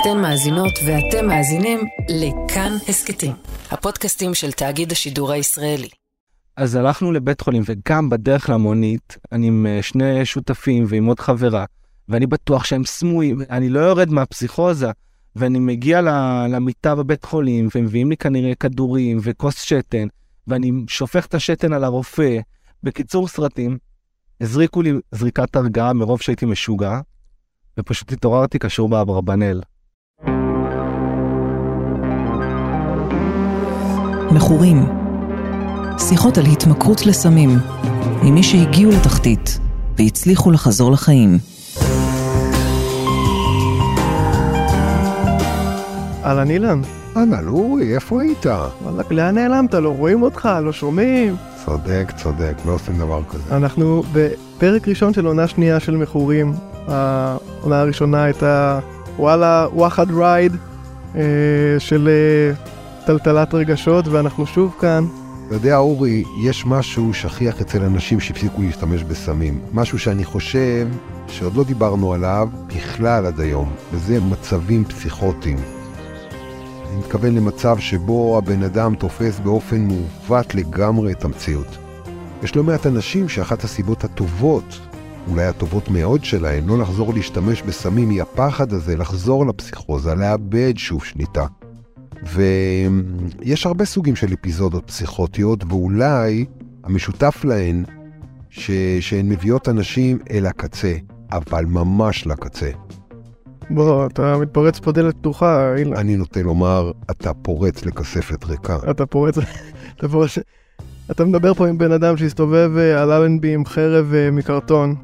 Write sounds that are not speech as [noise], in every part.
אתן מאזינות ואתם מאזינים לכאן הסכתים, הפודקאסטים של תאגיד השידור הישראלי. אז הלכנו לבית חולים וגם בדרך למונית אני עם אה, שני שותפים ועם עוד חברה ואני בטוח שהם סמויים אני לא יורד מהפסיכוזה ואני מגיע למיטה בבית חולים ומביאים לי כנראה כדורים וכוס שתן ואני שופך את השתן על הרופא. בקיצור סרטים, הזריקו לי זריקת הרגעה מרוב שהייתי משוגע ופשוט התעוררתי קשור באברבנל. מכורים שיחות על התמכרות לסמים ממי שהגיעו לתחתית והצליחו לחזור לחיים. אהלן אילן. אהלן אורי, איפה היית? וואלכ, לאן נעלמת? לא רואים אותך, לא שומעים. צודק, צודק, לא עושים דבר כזה. אנחנו בפרק ראשון של עונה שנייה של מכורים. העונה הראשונה הייתה וואלה וואחד רייד אה, של אה, טלטלת רגשות, ואנחנו שוב כאן. אתה יודע, אורי, יש משהו שכיח אצל אנשים שהפסיקו להשתמש בסמים. משהו שאני חושב שעוד לא דיברנו עליו בכלל עד היום, וזה מצבים פסיכוטיים. אני מתכוון למצב שבו הבן אדם תופס באופן מעוות לגמרי את המציאות. יש לא מעט אנשים שאחת הסיבות הטובות, אולי הטובות מאוד שלהם, לא לחזור להשתמש בסמים היא הפחד הזה לחזור לפסיכוזה, לאבד שוב שליטה. ויש הרבה סוגים של אפיזודות פסיכוטיות, ואולי המשותף להן, ש... שהן מביאות אנשים אל הקצה, אבל ממש לקצה. בוא, אתה מתפרץ פה דלת פתוחה, אילן. אני נוטה לומר, אתה פורץ לכספת ריקה. אתה פורץ, אתה פורץ, אתה מדבר פה עם בן אדם שהסתובב אה, על אלנבי עם חרב אה, מקרטון,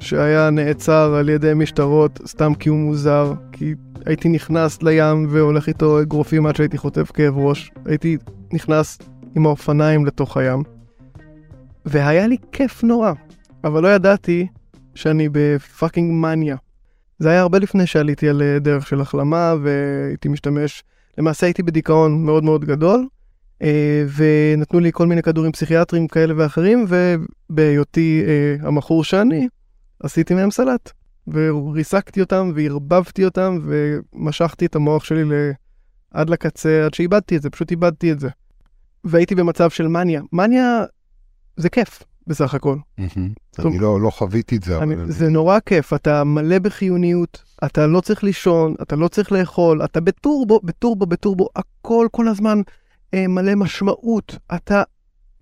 שהיה נעצר על ידי משטרות סתם כי הוא מוזר, כי הייתי נכנס לים והולך איתו אגרופים עד שהייתי חוטף כאב ראש. הייתי נכנס עם האופניים לתוך הים. והיה לי כיף נורא, אבל לא ידעתי שאני בפאקינג מניה. זה היה הרבה לפני שעליתי על אה, דרך של החלמה והייתי משתמש, למעשה הייתי בדיכאון מאוד מאוד גדול, אה, ונתנו לי כל מיני כדורים פסיכיאטריים כאלה ואחרים, ובהיותי אה, המכור שאני, עשיתי מהם סלט. וריסקתי אותם וערבבתי אותם ומשכתי את המוח שלי עד לקצה, עד שאיבדתי את זה, פשוט איבדתי את זה. והייתי במצב של מניה. מניה זה כיף. בסך הכל. אני לא, לא חוויתי את זה. אני, זה נורא כיף, אתה מלא בחיוניות, אתה לא צריך לישון, אתה לא צריך לאכול, אתה בטורבו, בטורבו, בטורבו, הכל כל הזמן אה, מלא משמעות, אתה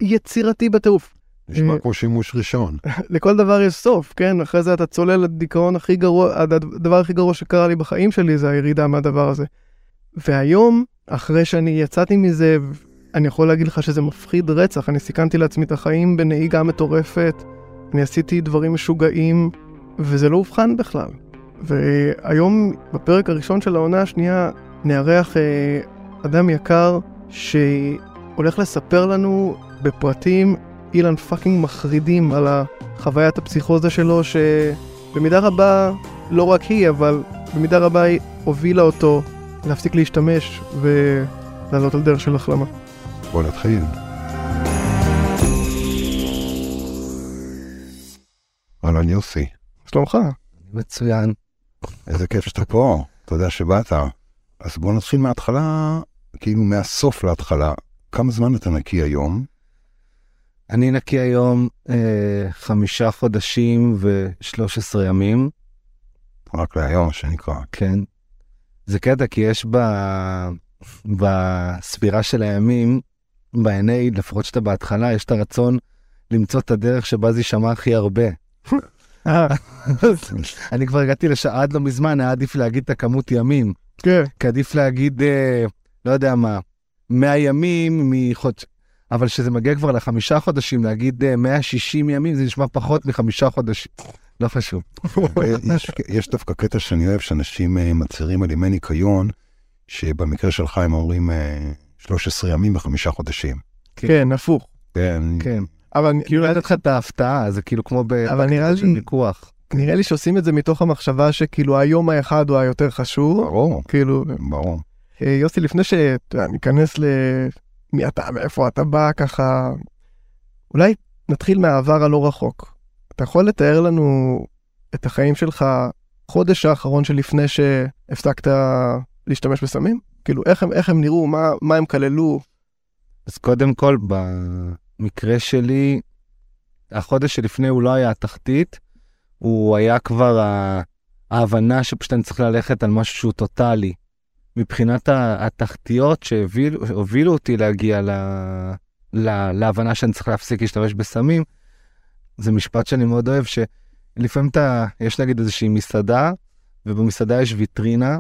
יצירתי בטירוף. נשמע כמו שימוש ראשון. [laughs] לכל דבר יש סוף, כן? אחרי זה אתה צולל לדיכאון הכי גרוע, הדבר הכי גרוע שקרה לי בחיים שלי זה הירידה מהדבר הזה. והיום, אחרי שאני יצאתי מזה, אני יכול להגיד לך שזה מפחיד רצח, אני סיכנתי לעצמי את החיים בנהיגה מטורפת, אני עשיתי דברים משוגעים, וזה לא אובחן בכלל. והיום, בפרק הראשון של העונה השנייה, נארח אה, אדם יקר שהולך לספר לנו בפרטים אילן פאקינג מחרידים על החוויית הפסיכוזה שלו, שבמידה רבה, לא רק היא, אבל במידה רבה היא הובילה אותו להפסיק להשתמש ולעלות על דרך של החלמה. בוא נתחיל. אהלן יוסי. שלומך? מצוין. איזה כיף שאתה פה, תודה שבאת. אז בוא נתחיל מההתחלה, כאילו מהסוף להתחלה. כמה זמן אתה נקי היום? אני נקי היום אה, חמישה חודשים ושלוש עשרה ימים. רק להיום, מה שנקרא. כן. זה קטע כי יש ב... בספירה של הימים, ב-NA, לפחות שאתה בהתחלה, יש את הרצון למצוא את הדרך שבה זה יישמע הכי הרבה. [laughs] אני כבר הגעתי לשעה עד לא מזמן, היה עדיף להגיד את הכמות ימים. כן. כי עדיף להגיד, אה, לא יודע מה, 100 ימים מחודש... אבל כשזה מגיע כבר לחמישה חודשים, להגיד 160 ימים, זה נשמע פחות מחמישה חודשים. לא חשוב. יש, יש דווקא קטע שאני אוהב, שאנשים מצהירים על ימי ניקיון, שבמקרה שלך הם אומרים 13 ימים וחמישה חודשים. כן, כן הפוך. כן. כן. אבל כאילו לתת לך את ההפתעה, זה כאילו כמו בוויכוח. נראה לי שעושים את זה מתוך המחשבה שכאילו היום האחד הוא היותר חשוב. ברור. כאילו. ברור. אה, יוסי, לפני שניכנס ל... מי אתה, מאיפה אתה בא, ככה... אולי נתחיל מהעבר הלא רחוק. אתה יכול לתאר לנו את החיים שלך חודש האחרון שלפני הפסקת להשתמש בסמים? כאילו, איך הם, איך הם נראו, מה, מה הם כללו? אז קודם כל, במקרה שלי, החודש שלפני הוא לא היה התחתית, הוא היה כבר. ההבנה שפשוט אני צריך ללכת על משהו שהוא טוטאלי. מבחינת התחתיות שהובילו אותי להגיע ל... לה... להבנה שאני צריך להפסיק להשתמש בסמים, זה משפט שאני מאוד אוהב, שלפעמים אתה, יש נגיד איזושהי מסעדה, ובמסעדה יש ויטרינה,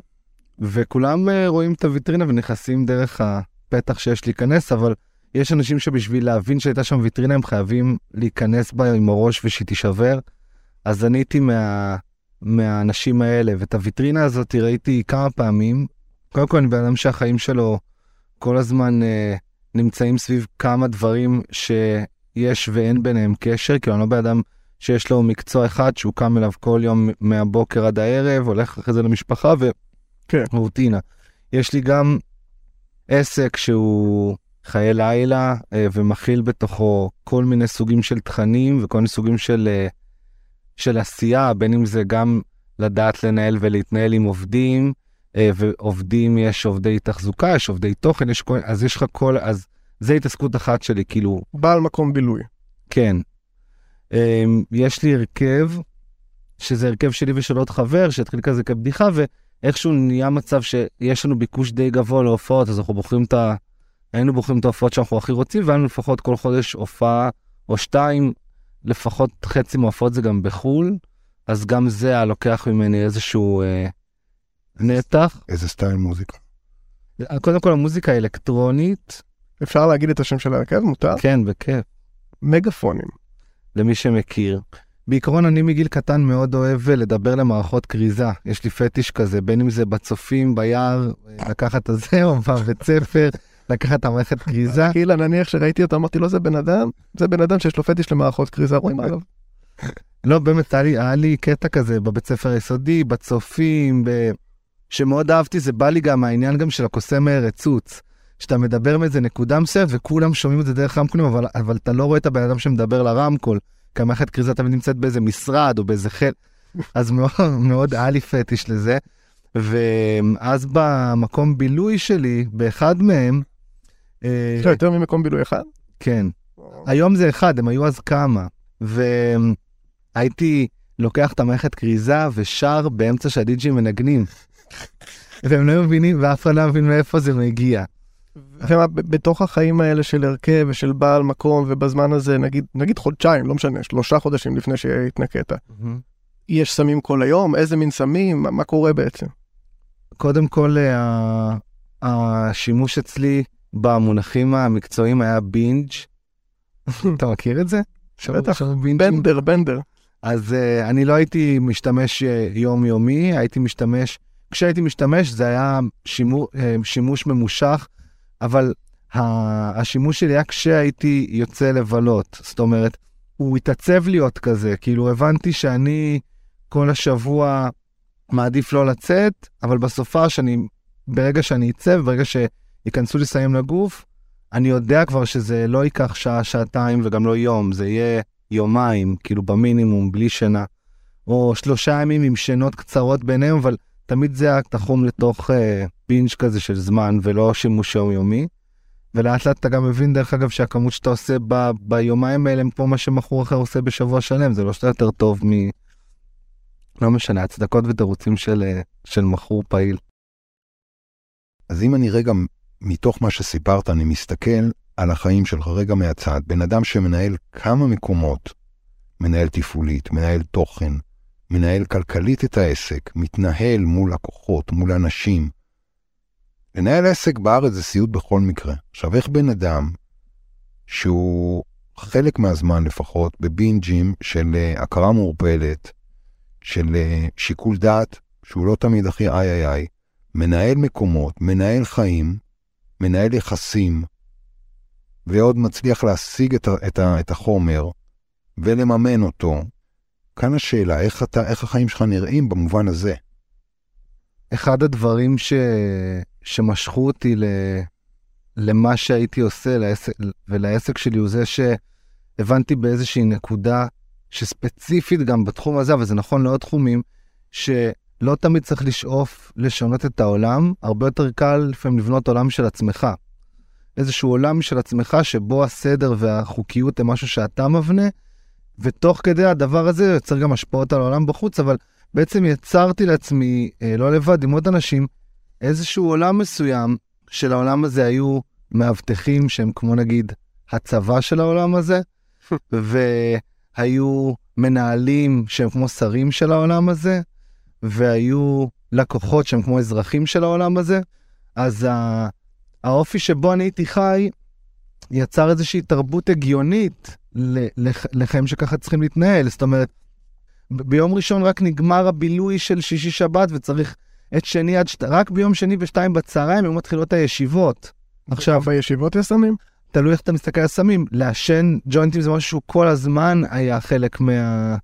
וכולם אה, רואים את הוויטרינה ונכנסים דרך הפתח שיש להיכנס, אבל יש אנשים שבשביל להבין שהייתה שם ויטרינה הם חייבים להיכנס בה עם הראש ושהיא תישבר. אז אני הייתי מה, מהאנשים האלה, ואת הוויטרינה הזאת ראיתי כמה פעמים. קודם כל אני בן אדם שהחיים שלו כל הזמן אה, נמצאים סביב כמה דברים שיש ואין ביניהם קשר, כאילו אני לא בן אדם שיש לו מקצוע אחד שהוא קם אליו כל יום מהבוקר עד הערב, הולך אחרי זה למשפחה ורוטינה. כן. יש לי גם עסק שהוא חיי לילה אה, ומכיל בתוכו כל מיני סוגים של תכנים וכל מיני סוגים של, אה, של עשייה, בין אם זה גם לדעת לנהל ולהתנהל עם עובדים, ועובדים יש עובדי תחזוקה, יש עובדי תוכן, יש כל, אז יש לך כל, אז זה התעסקות אחת שלי, כאילו... בעל מקום בילוי. כן. יש לי הרכב, שזה הרכב שלי ושל עוד חבר, שהתחיל כזה כבדיחה, ואיכשהו נהיה מצב שיש לנו ביקוש די גבוה להופעות, אז אנחנו בוחרים את ה... היינו בוחרים את ההופעות שאנחנו הכי רוצים, והיה לנו לפחות כל חודש הופעה או שתיים, לפחות חצי מההופעות זה גם בחו"ל, אז גם זה היה לוקח ממני איזשהו אה, נתח. איזה סטייל מוזיקה? קודם כל המוזיקה האלקטרונית. אפשר להגיד את השם של הרכב? מותר? כן, בכיף. מגפונים. למי שמכיר. בעיקרון אני מגיל קטן מאוד אוהב לדבר למערכות כריזה. יש לי פטיש כזה, בין אם זה בצופים, ביער, לקחת את הזה או בבית ספר. לקחת את המערכת כריזה. [laughs] כאילו נניח שראיתי אותו אמרתי לו זה בן אדם זה בן אדם שיש לו פטיש למערכות כריזה רואים [laughs] עליו. לא באמת היה לי, היה לי קטע כזה בבית ספר היסודי בצופים ב... שמאוד אהבתי זה בא לי גם העניין גם של הקוסם הרצוץ. שאתה מדבר מאיזה נקודה מסוימת וכולם שומעים את זה דרך רמקולים אבל, אבל אתה לא רואה את הבן אדם שמדבר לרמקול. כי המערכת כריזה תמיד נמצאת באיזה משרד או באיזה חל. אז [laughs] מאוד מאוד היה לי פטיש לזה. ואז במקום בילוי שלי באחד מהם אה, יש לך יותר ממקום בילוי אחד? כן. היום זה אחד, הם היו אז כמה. והייתי לוקח את המערכת כריזה ושר באמצע שהדיג'ים מנגנים. והם לא מבינים, ואף אחד לא מבין מאיפה זה מגיע. ומה, בתוך החיים האלה של הרכב ושל בעל מקום, ובזמן הזה, נגיד, נגיד חודשיים, לא משנה, שלושה חודשים לפני שהתנקית, יש סמים כל היום? איזה מין סמים? מה, מה קורה בעצם? קודם כל, השימוש אצלי במונחים המקצועיים היה בינג'. [laughs] אתה מכיר את זה? בטח, בנדר, בנדר. אז uh, אני לא הייתי משתמש uh, יומיומי, הייתי משתמש, כשהייתי משתמש זה היה שימו, uh, שימוש ממושך, אבל השימוש שלי היה כשהייתי יוצא לבלות. זאת אומרת, הוא התעצב להיות כזה, כאילו הבנתי שאני כל השבוע מעדיף לא לצאת, אבל בסופה שאני, ברגע שאני אצא, ברגע ש... ייכנסו לי סמים לגוף, אני יודע כבר שזה לא ייקח שעה, שעתיים וגם לא יום, זה יהיה יומיים, כאילו במינימום, בלי שינה. או שלושה ימים עם שינות קצרות ביניהם, אבל תמיד זה היה תחום לתוך אה, פינץ' כזה של זמן ולא שימוש יומיומי. ולאט לאט אתה גם מבין דרך אגב שהכמות שאתה עושה ב, ביומיים האלה הם כמו מה שמכור אחר עושה בשבוע שלם, זה לא שאתה יותר טוב מ... לא משנה, הצדקות ותירוצים של, אה, של מכור פעיל. אז אם אני רגע מתוך מה שסיפרת, אני מסתכל על החיים שלך רגע מהצד. בן אדם שמנהל כמה מקומות, מנהל תפעולית, מנהל תוכן, מנהל כלכלית את העסק, מתנהל מול לקוחות, מול אנשים. לנהל עסק בארץ זה סיוט בכל מקרה. עכשיו, איך בן אדם שהוא חלק מהזמן לפחות בבינג'ים של uh, הכרה מעורפלת, של uh, שיקול דעת, שהוא לא תמיד הכי איי איי איי, מנהל מקומות, מנהל חיים, מנהל יחסים, ועוד מצליח להשיג את, את, את החומר ולממן אותו, כאן השאלה, איך, אתה, איך החיים שלך נראים במובן הזה? אחד הדברים ש... שמשכו אותי ל... למה שהייתי עושה לעסק... ולעסק שלי הוא זה שהבנתי באיזושהי נקודה שספציפית גם בתחום הזה, אבל זה נכון לעוד תחומים, ש... לא תמיד צריך לשאוף לשנות את העולם, הרבה יותר קל לפעמים לבנות עולם של עצמך. איזשהו עולם של עצמך שבו הסדר והחוקיות הם משהו שאתה מבנה, ותוך כדי הדבר הזה יוצר גם השפעות על העולם בחוץ, אבל בעצם יצרתי לעצמי, אה, לא לבד, עם עוד אנשים, איזשהו עולם מסוים, שלעולם הזה היו מאבטחים שהם כמו נגיד הצבא של העולם הזה, [laughs] והיו מנהלים שהם כמו שרים של העולם הזה, והיו לקוחות שהם כמו אזרחים של העולם הזה. אז האופי שבו אני הייתי חי יצר איזושהי תרבות הגיונית לחיים שככה צריכים להתנהל. זאת אומרת, ביום ראשון רק נגמר הבילוי של שישי שבת וצריך את שני עד שת... רק ביום שני ושתיים בצהריים היו מתחילות הישיבות. עכשיו, בישיבות יש סמים? תלוי איך אתה מסתכל על סמים. לעשן ג'וינטים זה משהו שהוא כל הזמן היה חלק מה...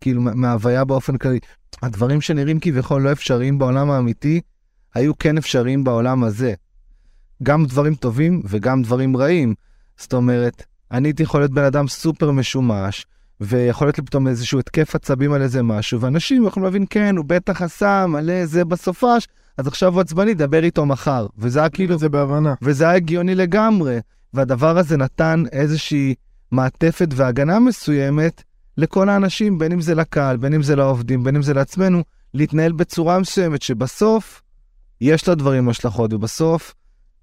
כאילו מההוויה באופן כללי. הדברים שנראים כביכול לא אפשריים בעולם האמיתי, היו כן אפשריים בעולם הזה. גם דברים טובים וגם דברים רעים. זאת אומרת, אני הייתי יכול להיות בן אדם סופר משומש, ויכול להיות לי פתאום איזשהו התקף עצבים על איזה משהו, ואנשים יכולים להבין, כן, הוא בטח עשה מלא זה בסופש, אז עכשיו הוא עצבני, דבר איתו מחר. וזה היה כאילו... זה בהבנה. וזה היה הגיוני לגמרי. והדבר הזה נתן איזושהי מעטפת והגנה מסוימת לכל האנשים, בין אם זה לקהל, בין אם זה לעובדים, בין אם זה לעצמנו, להתנהל בצורה מסוימת שבסוף יש לדברים השלכות, ובסוף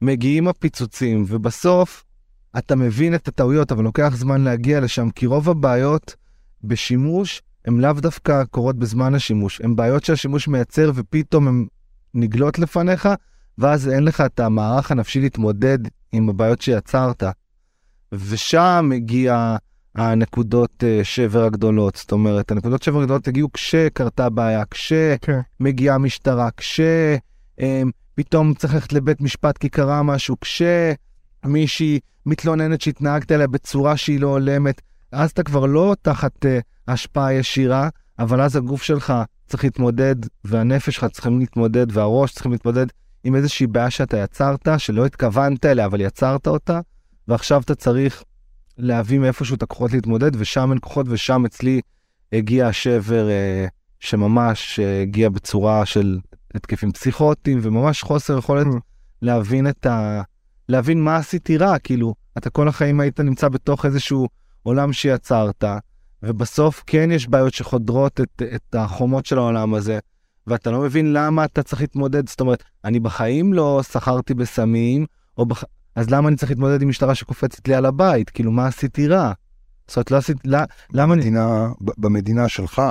מגיעים הפיצוצים, ובסוף אתה מבין את הטעויות, אבל לוקח זמן להגיע לשם, כי רוב הבעיות בשימוש הן לאו דווקא קורות בזמן השימוש, הן בעיות שהשימוש מייצר ופתאום הן נגלות לפניך, ואז אין לך את המערך הנפשי להתמודד עם הבעיות שיצרת. ושם מגיע הנקודות אה, שבר הגדולות, זאת אומרת, הנקודות שבר הגדולות הגיעו כשקרתה בעיה, כשמגיעה okay. משטרה, כשפתאום צריך ללכת לבית משפט כי קרה משהו, כשמישהי מתלוננת שהתנהגת אליה בצורה שהיא לא הולמת, אז אתה כבר לא תחת uh, השפעה ישירה, אבל אז הגוף שלך צריך להתמודד, והנפש שלך צריכים להתמודד, והראש צריכים להתמודד עם איזושהי בעיה שאתה יצרת, שלא התכוונת אליה, אבל יצרת אותה, ועכשיו אתה צריך להביא מאיפשהו את הכוחות להתמודד, ושם אין כוחות, ושם אצלי הגיע השבר אה, שממש אה, הגיע בצורה של התקפים פסיכוטיים, וממש חוסר יכולת mm. להבין את ה... להבין מה עשיתי רע, כאילו, אתה כל החיים היית נמצא בתוך איזשהו עולם שיצרת, ובסוף כן יש בעיות שחודרות את, את החומות של העולם הזה, ואתה לא מבין למה אתה צריך להתמודד. זאת אומרת, אני בחיים לא סחרתי בסמים, או בח... אז למה אני צריך להתמודד עם משטרה שקופצת לי על הבית? כאילו, מה עשיתי רע? זאת אומרת, לא עשיתי... לא, למה במדינה, אני... במדינה שלך.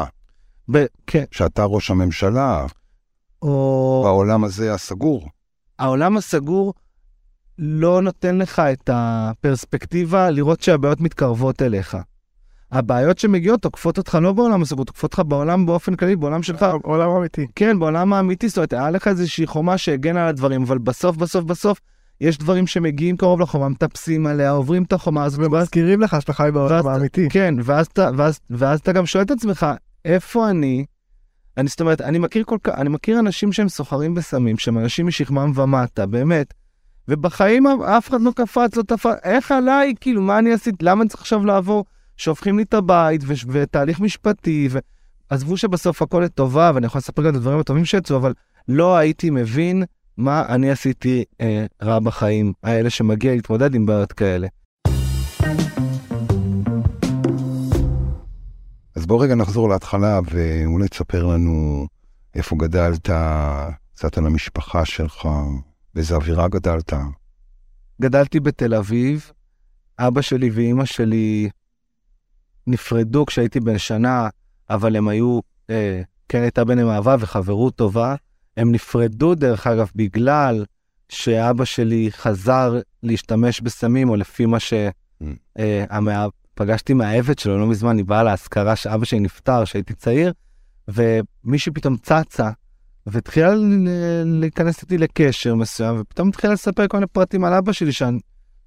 ב... כן. שאתה ראש הממשלה. או... בעולם הזה הסגור. העולם הסגור לא נותן לך את הפרספקטיבה לראות שהבעיות מתקרבות אליך. הבעיות שמגיעות תוקפות אותך לא בעולם הסגור, תוקפות אותך בעולם באופן כללי, בעולם שלך. בעולם האמיתי. כן, בעולם האמיתי, זאת אומרת, היה לך איזושהי חומה שהגנה על הדברים, אבל בסוף, בסוף, בסוף, יש דברים שמגיעים קרוב לחומה, מטפסים עליה, עוברים את החומה הזאת. ומזכירים לך שאתה חי בעולם האמיתי. כן, ואז, ואז, ואז אתה גם שואל את עצמך, איפה אני? אני, זאת אומרת, אני מכיר כל כך, אני מכיר אנשים שהם סוחרים בסמים, שהם אנשים משכמם ומטה, באמת. ובחיים אף אחד לא קפץ, לא תפס, איך עליי, כאילו, מה אני עשיתי? למה אני צריך עכשיו לעבור? שהופכים לי את הבית ו- ותהליך משפטי, ועזבו שבסוף הכל לטובה, ואני יכול לספר גם את הדברים הטובים שיצאו, אבל לא הייתי מבין מה אני עשיתי אה, רע בחיים האלה שמגיע להתמודד עם בעיות כאלה. אז בוא רגע נחזור להתחלה ואולי תספר לנו איפה גדלת, קצת על המשפחה שלך, באיזה אווירה גדלת. גדלתי בתל אביב, אבא שלי ואימא שלי נפרדו כשהייתי בן שנה, אבל הם היו, אה, כן הייתה ביניהם אהבה וחברות טובה. הם נפרדו, דרך אגב, בגלל שאבא שלי חזר להשתמש בסמים, או לפי מה שפגשתי mm. אה, מהעבד שלו לא מזמן, היא באה להשכרה שאבא שלי נפטר, כשהייתי צעיר, ומישהי פתאום צצה, והתחילה להיכנס איתי לקשר מסוים, ופתאום התחילה לספר כל מיני פרטים על אבא שלי שאני,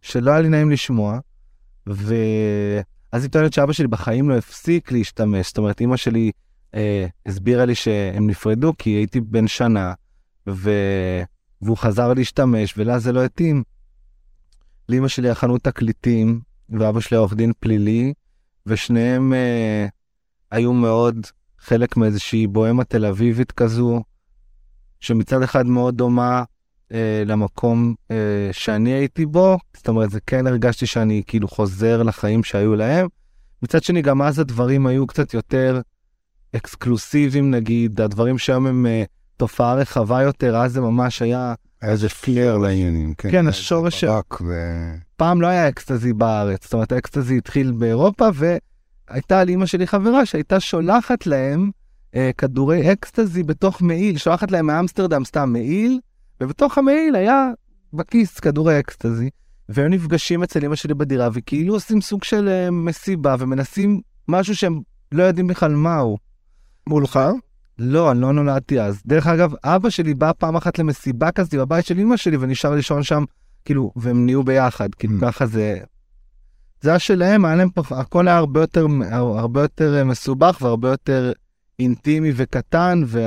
שלא היה לי נעים לשמוע, ו... אז היא טוענת שאבא שלי בחיים לא הפסיק להשתמש, זאת אומרת, אימא שלי אה, הסבירה לי שהם נפרדו כי הייתי בן שנה, ו... והוא חזר להשתמש, ולה זה לא התאים. לאמא שלי היה חנות תקליטים, ואבא שלי עורך דין פלילי, ושניהם אה, היו מאוד חלק מאיזושהי בוהמה תל אביבית כזו, שמצד אחד מאוד דומה אה, למקום אה, שאני הייתי בו, זאת אומרת, זה כן הרגשתי שאני כאילו חוזר לחיים שהיו להם. מצד שני, גם אז הדברים היו קצת יותר אקסקלוסיביים, נגיד, הדברים שהיום הם אה, תופעה רחבה יותר, אז זה ממש היה... היה איזה flair לעניינים, כן. כן, השורש... ברק ו... פעם לא היה אקסטזי בארץ, זאת אומרת, האקסטזי התחיל באירופה, והייתה לאימא שלי חברה שהייתה שולחת להם כדורי אקסטזי בתוך מעיל, שולחת להם מאמסטרדם סתם מעיל, ובתוך המעיל היה בכיס כדורי אקסטזי, והיו נפגשים אצל אמא שלי בדירה, וכאילו עושים סוג של uh, מסיבה, ומנסים משהו שהם לא יודעים בכלל מהו. מולך? לא, אני לא נולדתי אז. דרך אגב, אבא שלי בא פעם אחת למסיבה כזאת בבית של אמא שלי, ונשאר לישון שם, כאילו, והם נהיו ביחד, כאילו, Mm. ככה זה... זה היה שלהם, היה להם פח... הכל היה הרבה יותר, הרבה יותר אה, מסובך והרבה יותר אינטימי וקטן, ו...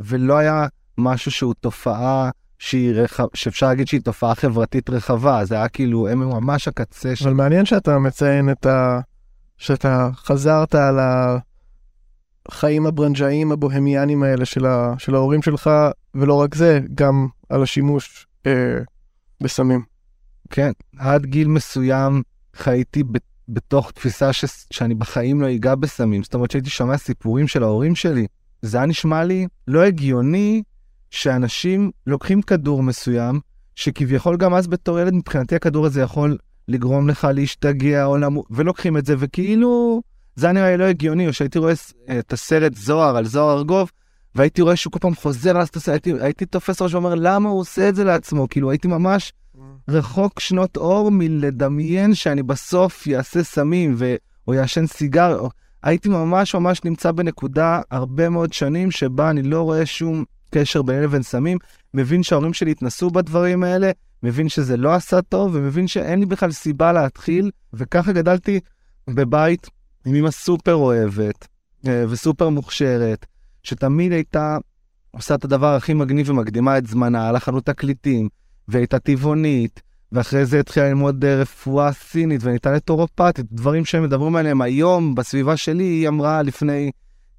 ולא היה משהו שהוא תופעה שהיא רחב... שאפשר להגיד שהיא תופעה חברתית רחבה, זה היה כאילו, הם ממש הקצה של... אבל מעניין שאתה מציין את ה... שאתה חזרת על החיים הברנג'איים הבוהמיאנים האלה של, ה... של ההורים שלך, ולא רק זה, גם על השימוש אה, בסמים. כן, עד גיל מסוים חייתי ב- בתוך תפיסה ש- שאני בחיים לא אגע בסמים. זאת אומרת שהייתי שומע סיפורים של ההורים שלי. זה היה נשמע לי לא הגיוני שאנשים לוקחים כדור מסוים, שכביכול גם אז בתור ילד מבחינתי הכדור הזה יכול לגרום לך להשתגע או למות, ולוקחים את זה, וכאילו זה היה נראה לי לא הגיוני, או שהייתי רואה את הסרט זוהר על זוהר ארגוב, והייתי רואה שהוא כל פעם חוזר את הסרט, הייתי, הייתי תופס ראש ואומר למה הוא עושה את זה לעצמו, כאילו הייתי ממש רחוק שנות אור מלדמיין שאני בסוף יעשה סמים ו... או יעשן סיגר. או... הייתי ממש ממש נמצא בנקודה הרבה מאוד שנים שבה אני לא רואה שום קשר ביני לבין סמים, מבין שההורים שלי התנסו בדברים האלה, מבין שזה לא עשה טוב, ומבין שאין לי בכלל סיבה להתחיל, וככה גדלתי בבית עם אמא סופר אוהבת אה, וסופר מוכשרת, שתמיד הייתה עושה את הדבר הכי מגניב ומקדימה את זמנה על החנות תקליטים, והייתה טבעונית, ואחרי זה התחילה ללמוד אה, רפואה סינית ונהייתה לטורופטית, דברים שהם מדברים עליהם היום בסביבה שלי, היא אמרה לפני,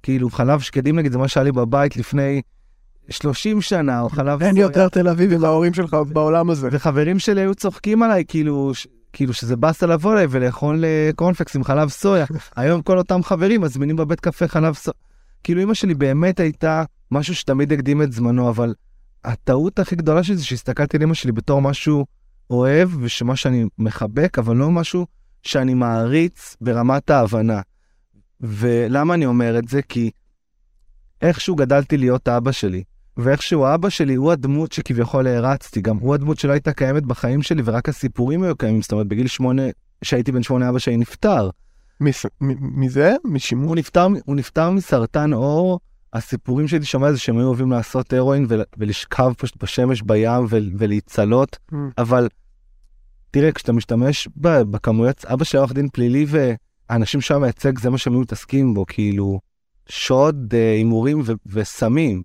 כאילו חלב שקדים נגיד, זה מה שהיה לי בבית לפני 30 שנה, או חלב אין. יותר תל אביב עם ההורים שלך בעולם הזה. וחברים שלי היו צוחקים עליי, כאילו. כאילו שזה באסה לבוא אליי ולאכול אה, קורנפלקס עם חלב סויה. [laughs] היום כל אותם חברים מזמינים בבית קפה חלב סויה. כאילו אמא שלי באמת הייתה משהו שתמיד הקדים את זמנו, אבל הטעות הכי גדולה שלי זה שהסתכלתי על אמא שלי בתור משהו אוהב ושמה שאני מחבק, אבל לא משהו שאני מעריץ ברמת ההבנה. ולמה אני אומר את זה? כי איכשהו גדלתי להיות אבא שלי. ואיכשהו האבא שלי הוא הדמות שכביכול הערצתי, גם הוא הדמות שלא הייתה קיימת בחיים שלי ורק הסיפורים היו קיימים, זאת אומרת בגיל שמונה, שהייתי בן שמונה אבא שלי נפטר. מס- מ- מזה? משימוש? הוא נפטר, הוא נפטר מסרטן עור, הסיפורים שהייתי שומע זה שהם היו אוהבים לעשות הרואין ול, ולשכב פשוט בשמש בים ול, ולהצלות, Mm. אבל תראה, כשאתה משתמש בכמויות, אבא שלי עורך דין פלילי והאנשים שהוא מייצג זה מה שהם היו מתעסקים בו, כאילו שוד, אה, הימורים ו- וסמים.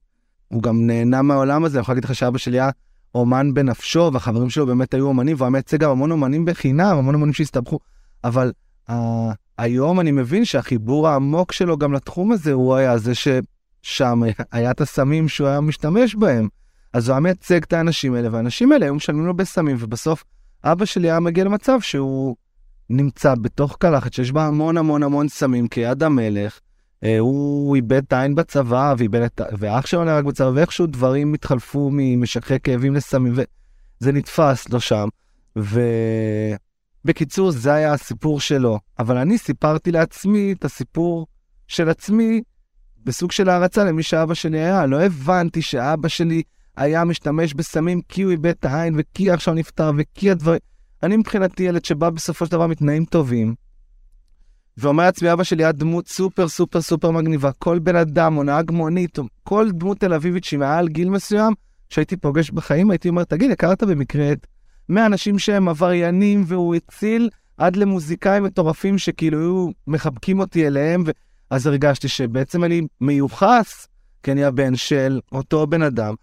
הוא גם נהנה מהעולם הזה, אני יכול להגיד לך שאבא שלי היה אומן בנפשו, והחברים שלו באמת היו אומנים, והוא היה מייצג גם המון אומנים בחינם, המון אומנים שהסתבכו, אבל uh, היום אני מבין שהחיבור העמוק שלו גם לתחום הזה, הוא היה זה ששם היה את הסמים שהוא היה משתמש בהם. אז הוא היה מייצג את האנשים האלה, והאנשים האלה היו משלמים לו בסמים, ובסוף אבא שלי היה מגיע למצב שהוא נמצא בתוך קלחת שיש בה המון המון המון סמים כיד המלך. אה, הוא איבד את העין בצבא, ואיבד את... ואח שלו נהרג בצבא, ואיכשהו דברים התחלפו ממשככי כאבים לסמים, וזה נתפס לו שם. ובקיצור, זה היה הסיפור שלו. אבל אני סיפרתי לעצמי את הסיפור של עצמי בסוג של הערצה למי שאבא שלי היה. לא הבנתי שאבא שלי היה משתמש בסמים כי הוא איבד את העין, וכי עכשיו נפטר, וכי הדברים... אני מבחינתי ילד שבא בסופו של דבר מתנאים טובים, ואומר לעצמי, אבא שלי היה דמות סופר סופר סופר מגניבה. כל בן אדם או נהג מונית, או כל דמות תל אביבית שהיא מעל גיל מסוים, שהייתי פוגש בחיים, הייתי אומר, תגיד, הכרת במקרה את מהאנשים שהם עבריינים והוא הציל, עד למוזיקאים מטורפים שכאילו היו מחבקים אותי אליהם, ו... אז הרגשתי שבעצם אני מיוחס, כי אני הבן של אותו בן אדם.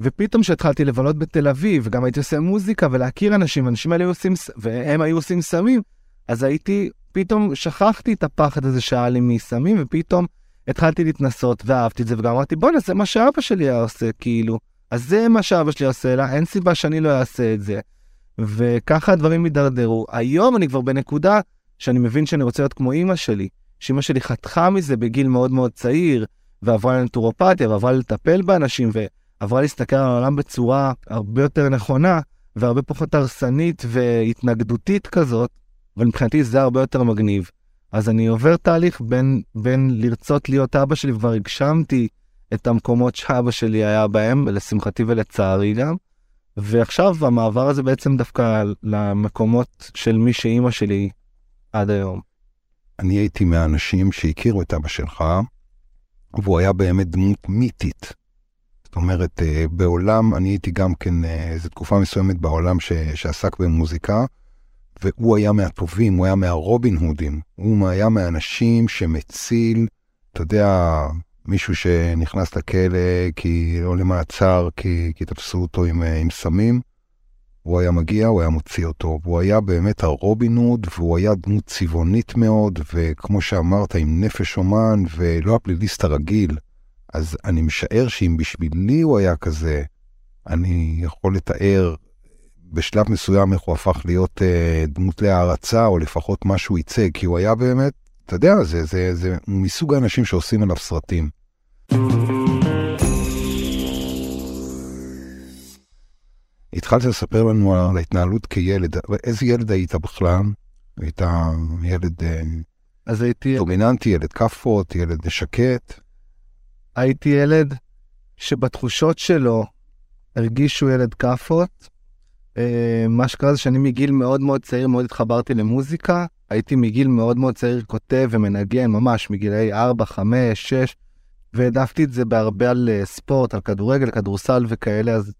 ופתאום כשהתחלתי לבלות בתל אביב, וגם הייתי עושה מוזיקה ולהכיר אנשים, ואנשים האלה היו עושים, והם היו עושים סמים, אז הייתי, פתאום שכחתי את הפחד הזה שהיה לי מסמים, ופתאום התחלתי להתנסות ואהבתי את זה וגם אמרתי בואנה זה מה שאבא שלי היה עושה כאילו אז זה מה שאבא שלי עושה לה אין סיבה שאני לא אעשה את זה. וככה הדברים הידרדרו היום אני כבר בנקודה שאני מבין שאני רוצה להיות כמו אימא שלי שאימא שלי חתכה מזה בגיל מאוד מאוד צעיר ועברה לנטורופתיה ועברה לטפל באנשים ועברה להסתכל על העולם בצורה הרבה יותר נכונה והרבה פחות הרסנית והתנגדותית כזאת. אבל מבחינתי זה הרבה יותר מגניב. אז אני עובר תהליך בין, בין לרצות להיות אבא שלי, וכבר הגשמתי את המקומות שאבא שלי היה בהם, לשמחתי ולצערי גם. ועכשיו המעבר הזה בעצם דווקא למקומות של מי שאימא שלי עד היום. אני הייתי מהאנשים שהכירו את אבא שלך, והוא היה באמת דמות מיתית. זאת אומרת, אה, בעולם, אני הייתי גם כן אה, איזו תקופה מסוימת בעולם ש, שעסק במוזיקה, והוא היה מהטובים, הוא היה מהרובין הודים. הוא היה מהאנשים שמציל, אתה יודע, מישהו שנכנס לכלא כי, או למעצר כי, כי תפסו אותו עם, אה, עם סמים. הוא היה מגיע, הוא היה מוציא אותו. והוא היה באמת הרובין הוד, והוא היה דמות צבעונית מאוד, וכמו שאמרת, עם נפש אומן, ולא הפליליסט הרגיל. אז אני משער שאם בשבילי הוא היה כזה, אני יכול לתאר בשלב מסוים איך הוא הפך להיות אה, דמות להערצה, או לפחות מה שהוא ייצג, כי הוא היה באמת, אתה יודע, זה, זה, זה מסוג האנשים שעושים עליו סרטים. התחלת לספר לנו על ההתנהלות כילד, איזה ילד היית בכלל? היית ילד אה, אז הייתי... דומיננטי, ילד כאפות, ילד שקט? הייתי ילד שבתחושות שלו הרגישו ילד כאפות. אה, מה שקרה זה שאני מגיל מאוד מאוד צעיר מאוד התחברתי למוזיקה. הייתי מגיל מאוד מאוד צעיר כותב ומנגן ממש מגילאי 4, 5, 6, והעדפתי את זה בהרבה על אה, ספורט, על כדורגל, כדורסל וכאלה, אז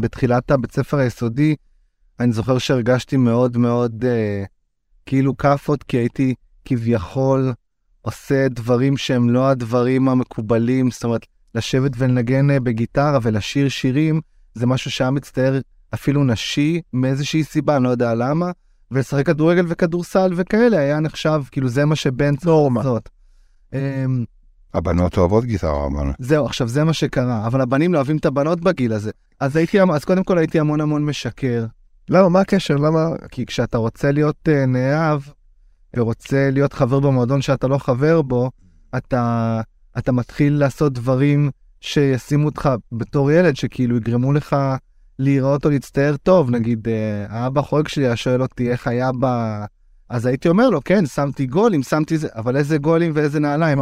בתחילת הבית ספר היסודי, אני זוכר שהרגשתי מאוד מאוד אה, כאילו כאפות, כי הייתי כביכול עושה דברים שהם לא הדברים המקובלים, זאת אומרת, לשבת ולנגן אה, בגיטרה ולשיר שירים, זה משהו שהיה מצטער אפילו נשי מאיזושהי סיבה, אני לא יודע למה, ולשחק כדורגל וכדורסל וכאלה היה נחשב, כאילו זה מה שבן צריך לעשות. הבנות אוהבות גיטרה, אבל... זהו, עכשיו זה מה שקרה, אבל הבנים לא אוהבים את הבנות בגיל הזה. אז הייתי, אז קודם כל הייתי המון המון משקר. למה? מה הקשר? למה? כי כשאתה רוצה להיות uh, נאהב, ורוצה להיות חבר במועדון שאתה לא חבר בו, אתה, אתה מתחיל לעשות דברים שישימו אותך בתור ילד, שכאילו יגרמו לך להיראות או להצטער טוב. נגיד, uh, האבא חורג שלי היה שואל אותי איך היה ב... אז הייתי אומר לו, כן, שמתי גולים, שמתי זה, אבל איזה גולים ואיזה נעליים.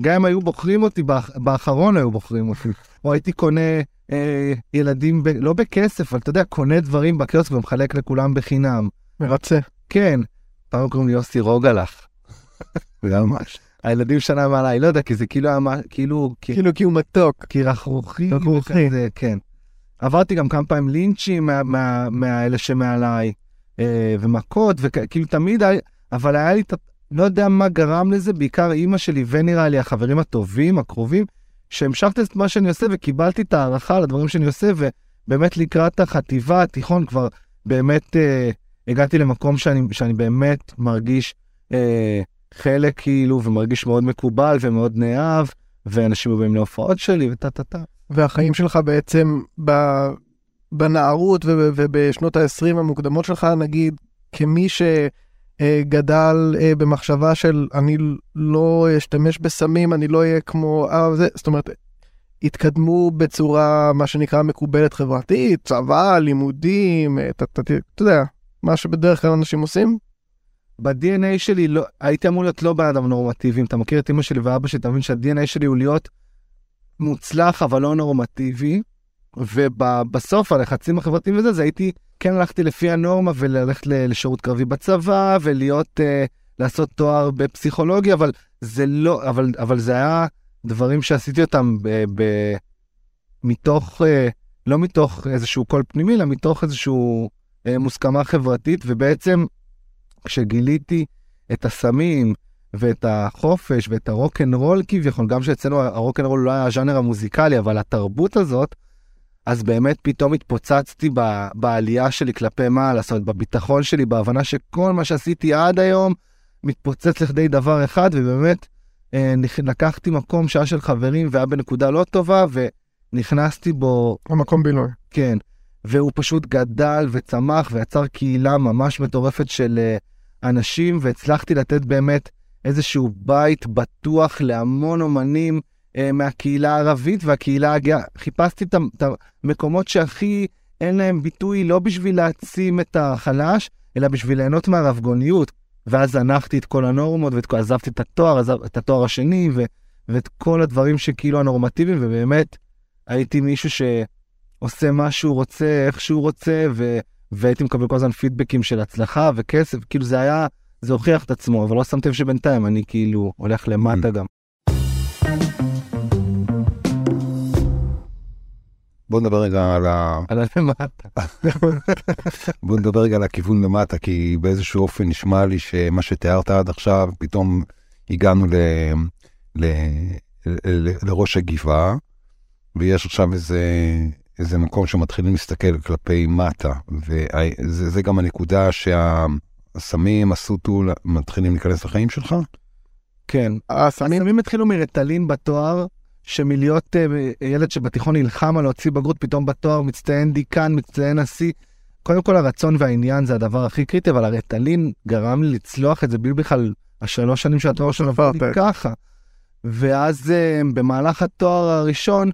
גם אם היו בוחרים אותי, באחרון היו בוחרים אותי. או הייתי קונה אה, ילדים, ב, לא בכסף, אבל אתה יודע, קונה דברים בקיוסק ומחלק לכולם בחינם. מרצה. כן. פעם קוראים לי יוסי רוגלח. [laughs] ממש. הילדים שנה מעליי, לא יודע, כי זה כאילו היה כאילו... כאילו כי הוא מתוק. כי רכרוכי. רכרוכי. כן. עברתי גם כמה פעמים לינצ'ים מהאלה שמעליי. אה, ומכות, וכאילו תמיד, אבל היה לי, לא יודע מה גרם לזה, בעיקר אימא שלי ונראה לי החברים הטובים, הקרובים, שהמשכתי את מה שאני עושה וקיבלתי את ההערכה על הדברים שאני עושה, ובאמת לקראת החטיבה, התיכון, כבר באמת אה, הגעתי למקום שאני, שאני באמת מרגיש אה, חלק כאילו, ומרגיש מאוד מקובל ומאוד נאהב, ואנשים באים להופעות שלי וטה טה טה. והחיים שלך בעצם ב... בנערות ובשנות ה-20 המוקדמות שלך, נגיד, כמי שגדל אה, במחשבה של אני לא אשתמש בסמים, אני לא אהיה כמו אה, זה, זאת אומרת, התקדמו בצורה, מה שנקרא, מקובלת חברתית, צבא, לימודים, אתה, אתה, יודע, מה שבדרך כלל אנשים עושים. ב-DNA שלי לא, הייתי אמור להיות לא באדם נורמטיבי, אם אתה מכיר את אמא שלי ואבא שלי, אתה מבין שה-DNA שלי הוא להיות מוצלח אבל לא נורמטיבי. ובסוף הלחצים החברתיים וזה, זה הייתי, כן הלכתי לפי הנורמה וללכת לשירות קרבי בצבא ולהיות, uh, לעשות תואר בפסיכולוגיה, אבל זה לא, אבל, אבל זה היה דברים שעשיתי אותם ב, ב, מתוך, uh, לא מתוך איזשהו קול פנימי, אלא מתוך איזשהו uh, מוסכמה חברתית, ובעצם כשגיליתי את הסמים, ואת החופש ואת הרוקנרול כביכול, גם שאצלנו הרוקנרול לא היה הז'אנר המוזיקלי, אבל התרבות הזאת, אז באמת פתאום התפוצצתי ב, בעלייה שלי כלפי מעלה, זאת אומרת, בביטחון שלי, בהבנה שכל מה שעשיתי עד היום מתפוצץ לכדי דבר אחד, ובאמת אה, לקחתי מקום שהיה של חברים והיה בנקודה לא טובה, ונכנסתי בו, המקום בילוי. כן, והוא פשוט גדל וצמח ויצר קהילה ממש מטורפת של אה, אנשים, והצלחתי לתת באמת איזשהו בית בטוח להמון אומנים מהקהילה הערבית והקהילה הגאה. חיפשתי את המקומות שהכי אין להם ביטוי לא בשביל להעצים את החלש, אלא בשביל ליהנות מהרבגוניות. ואז זנחתי את כל הנורמות, ואת כל- עזבתי את התואר, עזב, את התואר השני, ו, ואת כל הדברים שכאילו הנורמטיביים, ובאמת הייתי מישהו שעושה מה שהוא רוצה, איך שהוא רוצה, ו, והייתי מקבל כל הזמן פידבקים של הצלחה וכסף, כאילו זה היה, זה הוכיח את עצמו, אבל לא שמתי לב שבינתיים אני כאילו הולך למטה גם. בוא נדבר רגע על ה... על הלמטה. [laughs] בוא נדבר רגע על הכיוון למטה, כי באיזשהו אופן נשמע לי שמה שתיארת עד עכשיו, פתאום הגענו ל... ל... ל... לראש הגבעה, ויש עכשיו איזה, איזה מקום שמתחילים להסתכל כלפי מטה, וזה זה גם הנקודה שהסמים, הסוטו, מתחילים להיכנס לחיים שלך? כן. הסמים, הסמים התחילו מרטלין בתואר, שמלהיות uh, ילד שבתיכון נלחם על להוציא בגרות, פתאום בתואר מצטיין דיקן, מצטיין נשיא. קודם כל הרצון והעניין זה הדבר הכי קריטי, אבל הרטלין גרם לי לצלוח את זה בלי בכלל השלוש שנים של התואר שלו. ככה. ואז uh, במהלך התואר הראשון,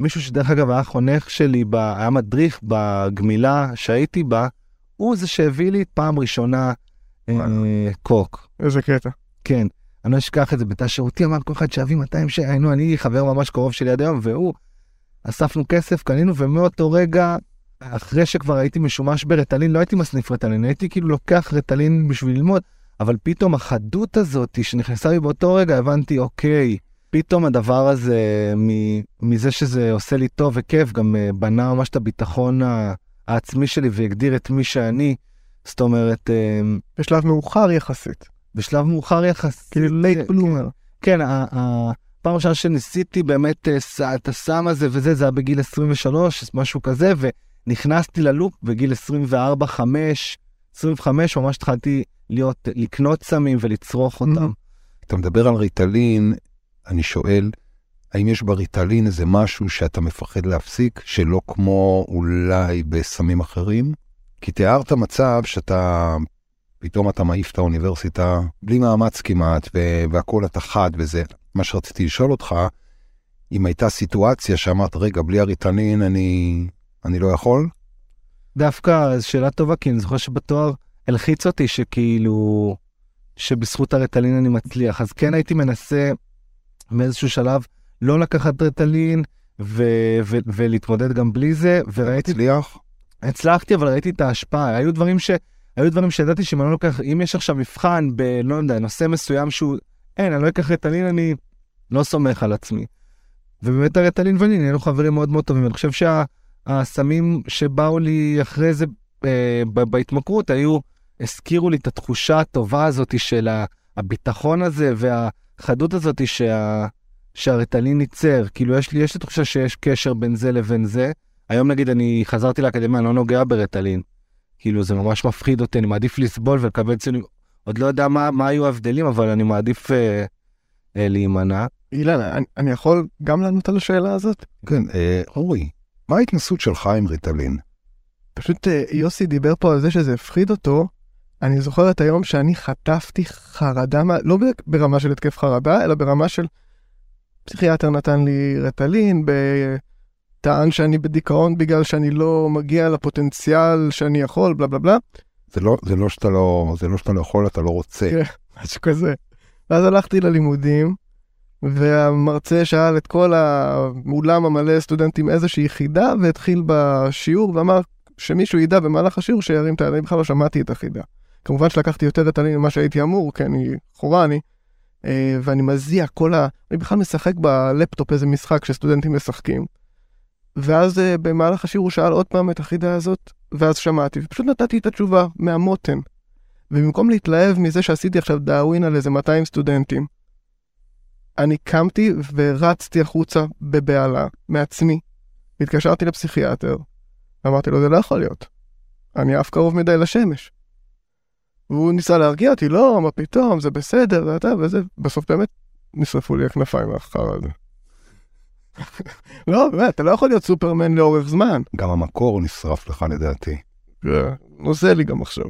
מישהו שדרך אגב היה חונך שלי, ב, היה מדריך בגמילה שהייתי בה, הוא זה שהביא לי פעם ראשונה uh, קוק. איזה קטע. כן, אני לא אשכח את זה, בתא שירותי אמר כל אחד שיביא 200 שקל, היינו אני חבר ממש קרוב שלי עד היום, והוא, אספנו כסף, קנינו, ומאותו רגע, אחרי שכבר הייתי משומש ברטלין, לא הייתי מסניף רטלין, הייתי כאילו לוקח רטלין בשביל ללמוד, אבל פתאום החדות הזאת שנכנסה לי באותו רגע, הבנתי, אוקיי, פתאום הדבר הזה, מזה שזה עושה לי טוב וכיף, גם אה, בנה ממש את הביטחון העצמי שלי והגדיר את מי שאני. זאת אומרת, אה, בשלב מאוחר יחסית. בשלב מאוחר יחסית. כאילו late bloomer. כן, ה- הפעם הראשונה שניסיתי באמת אה, את הסם הזה וזה, זה היה בגיל 23, משהו כזה, ונכנסתי ל loop בגיל 24, 5, 25, ממש התחלתי להיות, לקנות סמים ולצרוך אותם. אתה מדבר על ריטלין, אני שואל, האם יש בריטלין איזה משהו שאתה מפחד להפסיק, שלא כמו אולי בסמים אחרים? כי תיארת מצב שאתה, פתאום אתה מעיף את האוניברסיטה בלי מאמץ כמעט, ו- והכל אתה חד וזה. מה שרציתי לשאול אותך, אם הייתה סיטואציה שאמרת, רגע, בלי הריטלין אני, אני לא יכול? דווקא זו שאלה טובה, כי אני זוכר שבתואר הלחיץ אותי שכאילו, שבזכות הרטלין אני מצליח. אז כן הייתי מנסה באיזשהו שלב לא לקחת רטלין ו- ו- ולהתמודד גם בלי זה, וראיתי, הצליח? הצלחתי, אבל ראיתי את ההשפעה. היו דברים ש... היו דברים שידעתי שאם אני לא לוקח, אם יש עכשיו מבחן ב... לא יודע, נושא מסוים שהוא, אין, אני לא אקח רטלין, אני לא סומך על עצמי. ובאמת הרטלין ואני נהיינו חברים מאוד מאוד טובים. אני חושב שהסמים שבאו לי אחרי זה אה, בהתמכרות היו, הזכירו לי את התחושה הטובה הזאת של הביטחון הזה והחדות הזאת שה... שהרטלין ייצר. כאילו יש לי, יש לי תחושה שיש קשר בין זה לבין זה. היום נגיד אני חזרתי לאקדמיה, אני לא נוגע ברטלין. כאילו זה ממש מפחיד אותי, אני מעדיף לסבול ולקבל ציונים. עוד לא יודע מה, מה היו ההבדלים, אבל אני מעדיף אה, אה, להימנע. אילן, אני, אני יכול גם לענות על השאלה הזאת? כן, אה, אורי, מה ההתנסות שלך עם ריטלין? פשוט אה, יוסי דיבר פה על זה שזה הפחיד אותו. אני זוכר את היום שאני חטפתי חרדה, מה- לא ברמה של התקף חרדה, אלא ברמה של פסיכיאטר נתן לי רטלין, ב... טען שאני בדיכאון בגלל שאני לא מגיע לפוטנציאל שאני יכול, בלה בלה בלה, זה לא, זה לא שאתה לא, זה לא שאתה לא יכול, אתה לא רוצה. כן. [laughs] משהו כזה. ואז הלכתי ללימודים, והמרצה שאל את כל האולם המלא סטודנטים איזושהי חידה, והתחיל בשיעור ואמר שמישהו ידע במהלך השיעור שירים את היד, אני בכלל לא שמעתי את החידה. כמובן שלקחתי יותר רטלין ממה שהייתי אמור, כי אני חורני, אה, ואני מזיע כל ה... אני בכלל משחק בלפטופ איזה משחק שסטודנטים משחקים. ואז אה, במהלך השיעור הוא שאל עוד פעם את החידה הזאת, ואז שמעתי, ופשוט נתתי את התשובה מהמותן. ובמקום להתלהב מזה שעשיתי עכשיו דאווין על איזה 200 סטודנטים, אני קמתי ורצתי החוצה בבהלה מעצמי. התקשרתי לפסיכיאטר, ואמרתי לו, זה לא יכול להיות. אני עף קרוב מדי לשמש. והוא ניסה להרגיע אותי, לא, מה פתאום, זה בסדר, ואתה וזה, בסוף באמת נשרפו לי הכנפיים מהחרא הזה. לא, באמת, אתה לא יכול להיות סופרמן לאורך זמן. גם המקור נשרף לך לדעתי. זה נוזל לי גם עכשיו.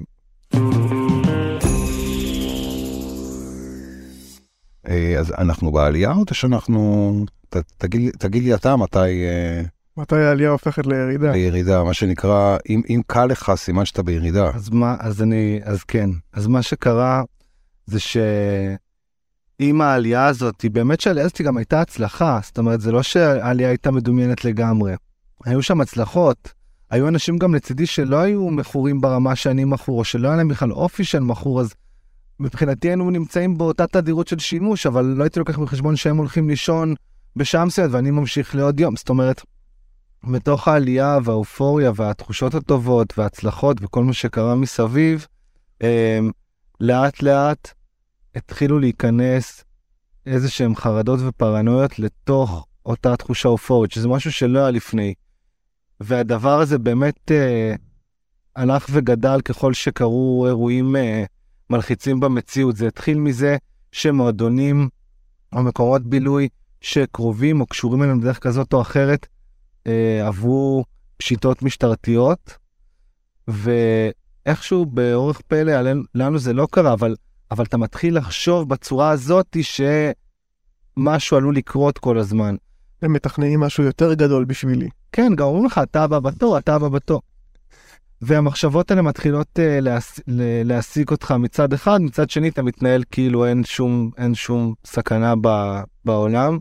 אה, אז אנחנו בעלייה או שאנחנו... ת- תגיד, תגיד לי אתה מתי אה, מתי העלייה הופכת לירידה? הירידה, מה שנקרא, אם, אם קל לך, סימן שאתה בירידה. אז מה, אז אני, אז כן. אז מה שקרה זה שעם העלייה הזאת, היא באמת שהעלייה הזאת גם הייתה הצלחה. זאת אומרת, זה לא שהעלייה הייתה מדומיינת לגמרי. היו שם הצלחות. היו אנשים גם לצידי שלא היו מכורים ברמה שאני מכור, או שלא היה להם בכלל אופי של מכור, אז מבחינתי היינו נמצאים באותה תדירות של שימוש, אבל לא הייתי לוקח בחשבון שהם הולכים לישון בשעה מסוימת ואני ממשיך לעוד יום. זאת אומרת, מתוך העלייה והאופוריה והתחושות הטובות וההצלחות וכל מה שקרה מסביב, הם, לאט לאט התחילו להיכנס איזה שהם חרדות ופרנויות לתוך אותה תחושה אופורית, שזה משהו שלא היה לפני. והדבר הזה באמת אה, הלך וגדל ככל שקרו אירועים אה, מלחיצים במציאות. זה התחיל מזה שמועדונים או מקומות בילוי שקרובים או קשורים אליהם בדרך כזאת או אחרת, אה, עברו פשיטות משטרתיות, ואיכשהו באורך פלא לנו זה לא קרה, אבל, אבל אתה מתחיל לחשוב בצורה הזאת שמשהו עלול לקרות כל הזמן. הם מתכננים משהו יותר גדול בשבילי. כן, גם אומרים לך, אתה הבא בתור, אתה הבא בתור. והמחשבות האלה מתחילות uh, להס... להעסיק אותך מצד אחד, מצד שני אתה מתנהל כאילו אין שום, אין שום סכנה ב... בעולם.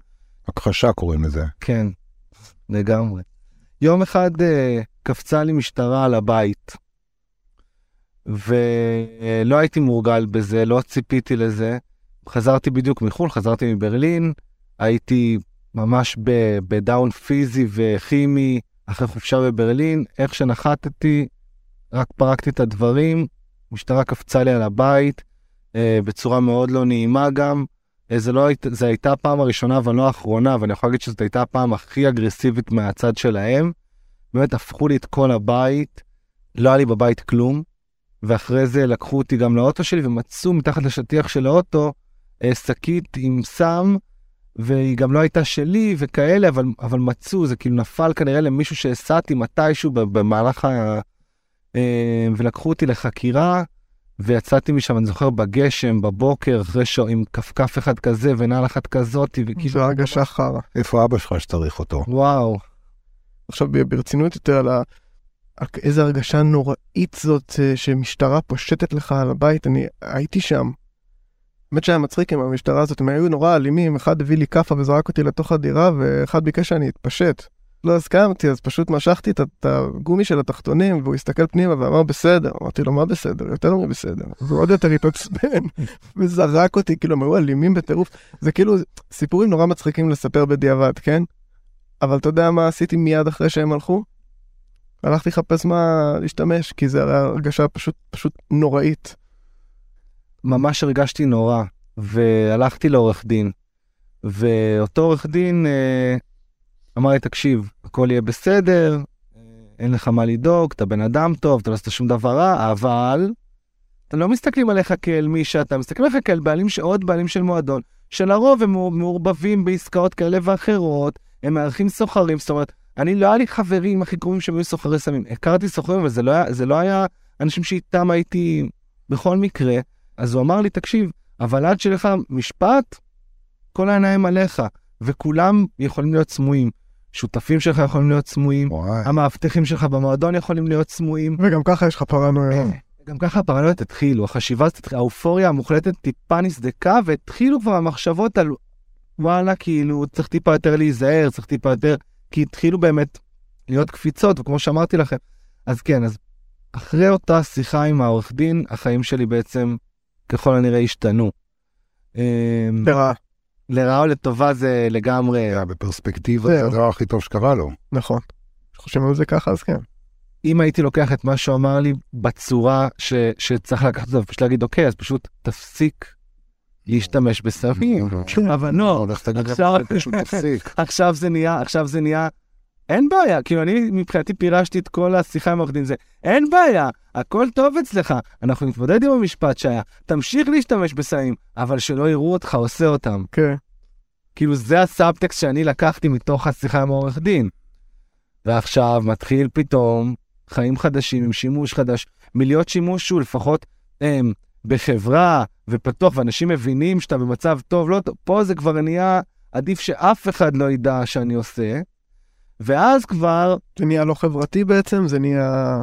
הכחשה קוראים לזה. כן, לגמרי. יום אחד uh, קפצה לי משטרה על הבית, ולא הייתי מורגל בזה, לא ציפיתי לזה. חזרתי בדיוק מחו"ל, חזרתי מברלין, הייתי ממש בדאון פיזי וכימי אחרי חופשה בברלין, איך שנחתתי, רק פרקתי את הדברים, משטרה קפצה לי על הבית, אה, בצורה מאוד לא נעימה גם. אה, זה לא זה הייתה הפעם הראשונה אבל לא האחרונה, ואני יכול להגיד שזאת הייתה הפעם הכי אגרסיבית מהצד שלהם. באמת הפכו לי את כל הבית, לא היה לי בבית כלום, ואחרי זה לקחו אותי גם לאוטו שלי ומצאו מתחת לשטיח של האוטו אה, שקית עם סם, והיא גם לא הייתה שלי וכאלה, אבל, אבל מצאו, זה כאילו נפל כנראה למישהו שהסעתי מתישהו במהלך ה... אה, ולקחו אותי לחקירה, ויצאתי משם, אני זוכר, בגשם, בבוקר, אחרי שעה, עם כפכף אחד כזה ונעל אחת כזאת, וכאילו... זו הרגשה חרא. איפה אבא שלך שצריך אותו? וואו, עכשיו ברצינות יותר על, ה... איזה הרגשה נוראית זאת אה, שמשטרה פושטת לך על הבית, אני הייתי שם. באמת שהיה מצחיק עם המשטרה הזאת, הם היו נורא אלימים, אחד הביא לי כאפה וזרק אותי לתוך הדירה, ואחד ביקש שאני אתפשט. לא הסכמתי, אז פשוט משכתי את הגומי של התחתונים, והוא הסתכל פנימה ואמר בסדר. אמרתי לו, מה בסדר? יותר מבסדר. אז הוא עוד יותר התעצבן, [laughs] וזרק אותי, כאילו, הם היו אלימים בטירוף. זה כאילו סיפורים נורא מצחיקים לספר בדיעבד, כן? אבל אתה יודע מה עשיתי מיד אחרי שהם הלכו? הלכתי לחפש מה להשתמש, כי זו הייתה הרגשה פשוט, פשוט נוראית. ממש הרגשתי נורא, והלכתי לעורך דין, ואותו עורך דין אה, אמר לי, תקשיב, הכל יהיה בסדר, אה, אין לך מה לדאוג, אתה בן אדם טוב, אתה לא עשית שום דבר רע, אבל אתם לא מסתכלים עליך כאל מי שאתה, מסתכלים עליך כאל בעלים, ש- עוד בעלים של מועדון, שלרוב הם מעור- מעורבבים בעסקאות כאלה ואחרות, הם מארחים סוחרים, זאת אומרת, אני לא היה לי חברים הכי קרובים שהם היו סוחרי סמים, הכרתי סוחרים, אבל זה לא היה, זה לא היה אנשים שאיתם הייתי בכל מקרה. אז הוא אמר לי, תקשיב, אבל עד שלך משפט, כל העיניים עליך, וכולם יכולים להיות סמויים. שותפים שלך יכולים להיות סמויים, וואי. המאבטחים שלך במועדון יכולים להיות סמויים. וגם ככה יש לך פרנויה. גם ככה הפרנויות התחילו, החשיבה הזאת, האופוריה המוחלטת טיפה נסדקה, והתחילו כבר המחשבות על וואלה, כאילו, צריך טיפה יותר להיזהר, צריך טיפה יותר, כי התחילו באמת להיות קפיצות, וכמו שאמרתי לכם, אז כן, אז אחרי אותה שיחה עם העורך דין, החיים שלי בעצם ככל הנראה השתנו. אמ, לרעה, לרעה או לטובה זה לגמרי, היה בפרספקטיבה. זה הדבר הכי טוב שקרה לו. נכון. חושבים על זה ככה, אז כן. אם הייתי לוקח את מה שהוא אמר לי בצורה ש, שצריך לקחת את זה, ופשוט להגיד, אוקיי, אז פשוט תפסיק להשתמש בסמים. אבל לא, תגיד [laughs] עכשיו- זה נהיה, עכשיו זה נהיה, אין בעיה, כאילו אני מבחינתי פירשתי את כל השיחה עם עורך דין זה, אין בעיה, הכל טוב אצלך, אנחנו נתמודד עם המשפט שהיה, תמשיך להשתמש בסמים, אבל שלא יראו אותך עושה אותם. כן. כאילו זה הסאבטקסט שאני לקחתי מתוך השיחה עם העורך דין. ועכשיו מתחיל פתאום חיים חדשים עם שימוש חדש, מלהיות שימוש שהוא לפחות הם, בחברה ופתוח, ואנשים מבינים שאתה במצב טוב, לא טוב, פה זה כבר נהיה עדיף שאף אחד לא ידע שאני עושה. ואז כבר... זה נהיה לא חברתי בעצם? זה נהיה...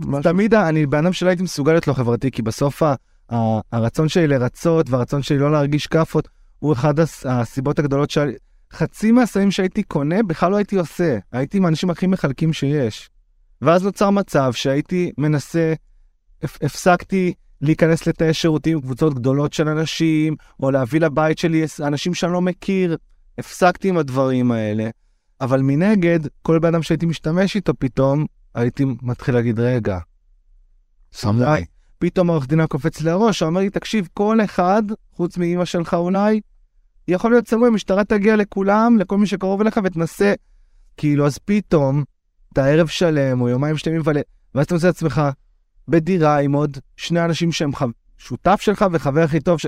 משהו... תמיד אני בן אדם שלא הייתי מסוגל להיות לא חברתי, כי בסוף ה, ה, הרצון שלי לרצות והרצון שלי לא להרגיש כאפות הוא אחד הס, הסיבות הגדולות של... חצי מהסמים שהייתי קונה בכלל לא הייתי עושה, הייתי מהאנשים הכי מחלקים שיש. ואז נוצר מצב שהייתי מנסה, הפסקתי להיכנס לתאי שירותים עם קבוצות גדולות של אנשים, או להביא לבית שלי אנשים שאני לא מכיר. הפסקתי עם הדברים האלה, אבל מנגד, כל בן אדם שהייתי משתמש איתו פתאום, הייתי מתחיל להגיד, רגע, סמלי. פתאום העורך דין קופץ לי הראש, אומר לי, תקשיב, כל אחד, חוץ מאמא שלך אולי, יכול להיות סמוי, המשטרה תגיע לכולם, לכל מי שקרוב אליך ותנסה. כאילו, אז פתאום, אתה ערב שלם, או יומיים שלמים, ואז אתה מוצא את עצמך בדירה עם עוד שני אנשים שהם ח... שותף שלך וחבר הכי טוב, ש...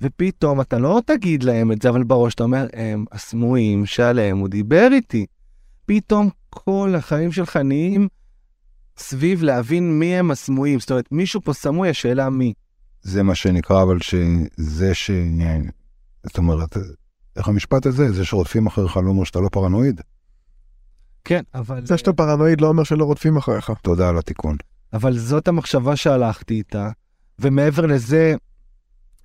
ופתאום אתה לא תגיד להם את זה, אבל בראש אתה אומר, הם הסמויים שעליהם הוא דיבר איתי. פתאום כל החיים שלך נהיים סביב להבין מי הם הסמויים. זאת אומרת, מישהו פה סמוי, השאלה מי. זה מה שנקרא, אבל שזה ש... זאת אומרת, איך המשפט הזה? זה שרודפים אחריך לא אומר שאתה לא פרנואיד? כן, אבל... זה שאתה פרנואיד לא אומר שלא רודפים אחריך. תודה על התיקון. אבל זאת המחשבה שהלכתי איתה, ומעבר לזה,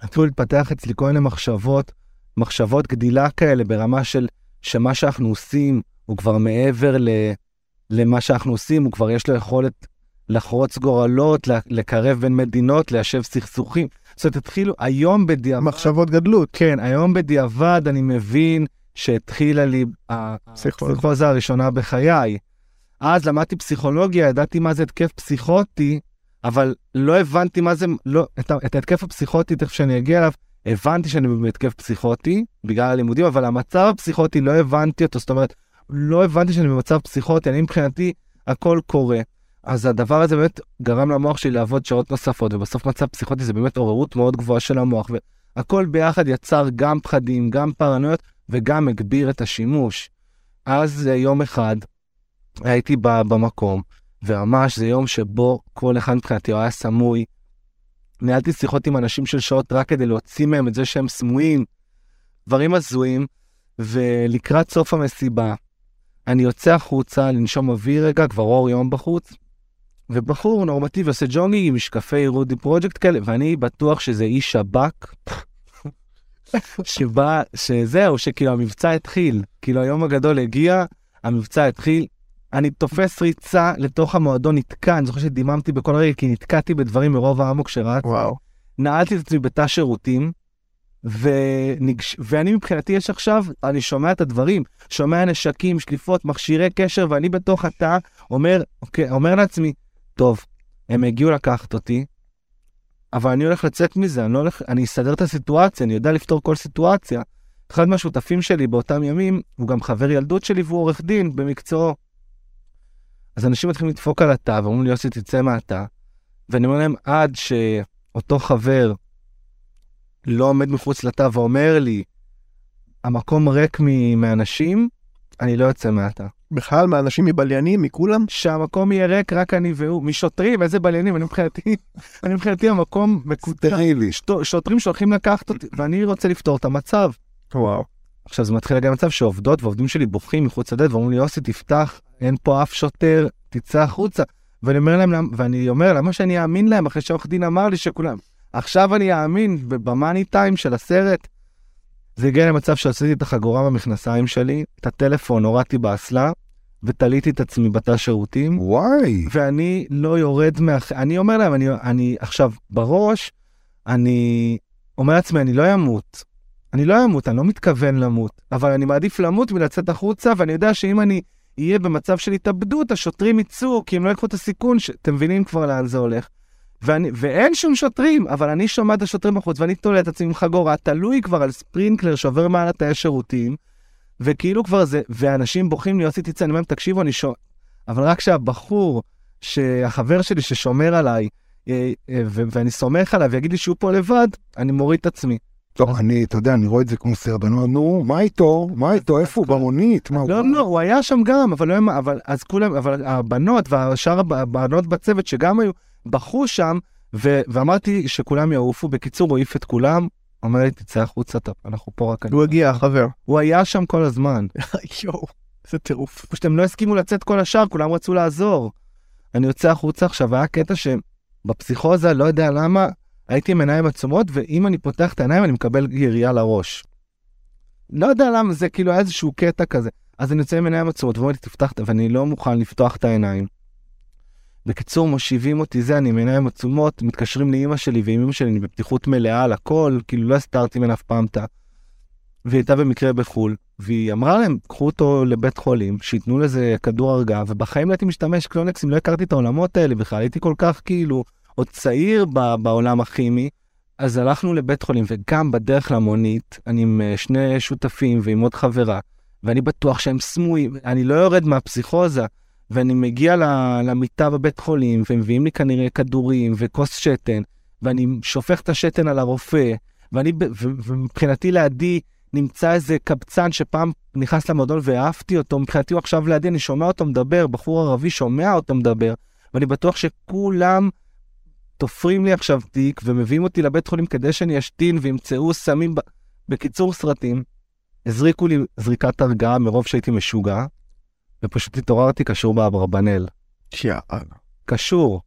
התחילו להתפתח אצלי כל מיני מחשבות, מחשבות גדילה כאלה ברמה של שמה שאנחנו עושים הוא כבר מעבר ל, למה שאנחנו עושים, הוא כבר יש לו יכולת לחרוץ גורלות, לקרב בין מדינות, ליישב סכסוכים. זאת אומרת, התחילו, היום בדיעבד... מחשבות גדלות. כן, היום בדיעבד אני מבין שהתחילה לי הפסיכוזה הראשונה בחיי. אז למדתי פסיכולוגיה, ידעתי מה זה התקף פסיכוטי, אבל לא הבנתי מה זה, לא, את, את ההתקף הפסיכוטי, תכף שאני אגיע אליו, הבנתי שאני בהתקף פסיכוטי בגלל הלימודים, אבל המצב הפסיכוטי לא הבנתי אותו, זאת אומרת, לא הבנתי שאני במצב פסיכוטי, אני מבחינתי, הכל קורה. אז הדבר הזה באמת גרם למוח שלי לעבוד שעות נוספות, ובסוף מצב פסיכוטי זה באמת עוררות מאוד גבוהה של המוח, והכל ביחד יצר גם פחדים, גם פרנויות, וגם הגביר את השימוש. אז יום אחד הייתי במקום, וממש זה יום שבו כל אחד מבחינתי היה סמוי. ניהלתי שיחות עם אנשים של שעות רק כדי להוציא מהם את זה שהם סמויים, דברים הזויים, ולקראת סוף המסיבה, אני יוצא החוצה לנשום אוויר רגע, כבר אור יום בחוץ, ובחור נורמטיבי עושה ג'ונגינג עם משקפי רודי פרויקט כאלה, ואני בטוח שזה איש שב"כ, שבא, שזהו, שכאילו המבצע התחיל, כאילו היום הגדול הגיע, המבצע התחיל, אני תופס ריצה לתוך המועדון, נתקע, אני זוכר שדיממתי בכל רגע, כי נתקעתי בדברים מרוב האמוק שרץ. וואו. נעלתי את עצמי בתא שירותים, ונגש... ואני מבחינתי יש עכשיו, אני שומע את הדברים, שומע נשקים, שליפות, מכשירי קשר, ואני בתוך התא אומר, אוקיי, אומר לעצמי, טוב, הם הגיעו לקחת אותי, אבל אני הולך לצאת מזה, אני לא הולך, אני אסדר את הסיטואציה, אני יודע לפתור כל סיטואציה. אחד מהשותפים שלי באותם ימים, הוא גם חבר ילדות שלי והוא עורך דין במקצועו. אז אנשים מתחילים לדפוק על התא ואומרים לי, יוסי, תצא מהתא. ואני אומר להם, עד שאותו חבר לא עומד מחוץ לתא ואומר לי, המקום ריק מאנשים, אני לא יוצא מהתא. בכלל, מאנשים מבליינים, מכולם? שהמקום יהיה ריק, רק אני והוא. משוטרים, איזה בליינים, אני מבחינתי, [laughs] אני מבחינתי המקום מקוטע. שוטרים שהולכים לקחת אותי, ואני רוצה לפתור את המצב. וואו. עכשיו זה מתחיל להגיע למצב שעובדות ועובדים שלי בוכים מחוץ לדלת ואומרים לי, יוסי, תפתח, אין פה אף שוטר, תצא החוצה. ואני אומר להם, ואני אומר, למה שאני אאמין להם אחרי שעורך דין אמר לי שכולם... עכשיו אני אאמין במאני טיים של הסרט. זה הגיע למצב שעשיתי את החגורה במכנסיים שלי, את הטלפון הורדתי באסלה, ותליתי את עצמי בתא שירותים. וואי. ואני לא יורד מה... אני אומר להם, אני, אני עכשיו בראש, אני אומר לעצמי, אני לא אמות. אני לא אמות, אני לא מתכוון למות, אבל אני מעדיף למות מלצאת החוצה, ואני יודע שאם אני אהיה במצב של התאבדות, השוטרים יצאו, כי הם לא יקחו את הסיכון, ש... אתם מבינים כבר לאן זה הולך. ואני, ואין שום שוטרים, אבל אני שומע את השוטרים בחוץ, ואני תולה את עצמי עם חגורה, תלוי כבר על ספרינקלר שעובר מעל התאי שירותים, וכאילו כבר זה, ואנשים בוכים לי, יוסי תצא, אני אומר תקשיבו, אני שומע, אבל רק שהבחור, שהחבר שלי ששומר עליי, אה, אה, ואני סומך עליו, ויגיד לי שהוא פה לבד, אני מוריד את עצמי. טוב, אני, אתה יודע, אני רואה את זה כמו סרט, אני אומר, נו, מה איתו? מה איתו? איפה הוא? במונית? מה הוא? לא, לא, הוא היה שם גם, אבל לא אבל אז כולם, אבל הבנות והשאר הב- הבנות בצוות שגם היו, בכו שם, ו, ואמרתי שכולם יעופו. בקיצור, הוא העיף את כולם, אומר לי, תצא החוצה, אנחנו פה רק... אני." הוא הגיע, החבר. הוא היה שם כל הזמן. [laughs] יואו, איזה טירוף. פשוט הם לא הסכימו לצאת כל השאר, כולם רצו לעזור. אני יוצא החוצה עכשיו, היה קטע שבפסיכוזה, לא יודע למה, הייתי עם עיניים עצומות, ואם אני פותח את העיניים אני מקבל ירייה לראש. לא יודע למה, זה כאילו היה איזשהו קטע כזה. אז אני יוצא עם עיניים עצומות, ואומרים לי, תפתח, ואני לא מוכן לפתוח את העיניים. בקיצור, מושיבים אותי זה, אני עם עיניים עצומות, מתקשרים לאימא שלי, ועם אימא שלי אני בפתיחות מלאה על הכל, כאילו לא הסתרתי ממנה אף פעם את ה... והיא הייתה במקרה בחו"ל, והיא אמרה להם, קחו אותו לבית חולים, שייתנו לזה כדור הרגעה, ובחיים לא הייתי משתמש קלונקסים, לא הכרתי את העולמות האלה בכלל, הייתי כל כך כאילו עוד צעיר בעולם הכימי. אז הלכנו לבית חולים, וגם בדרך למונית, אני עם אה, שני שותפים ועם עוד חברה, ואני בטוח שהם סמויים, אני לא יורד מהפסיכוזה, ואני מגיע למיטה בבית חולים, ומביאים לי כנראה כדורים וכוס שתן, ואני שופך את השתן על הרופא, ואני, ומבחינתי לידי נמצא איזה קבצן שפעם נכנס למועדון והעפתי אותו, מבחינתי הוא עכשיו לידי, אני שומע אותו מדבר, בחור ערבי שומע אותו מדבר, ואני בטוח שכולם תופרים לי עכשיו תיק ומביאים אותי לבית חולים כדי שאני אשתין וימצאו סמים, ב... בקיצור סרטים. הזריקו לי זריקת הרגעה מרוב שהייתי משוגע, ופשוט התעוררתי קשור באברבנל. יאללה. קשור.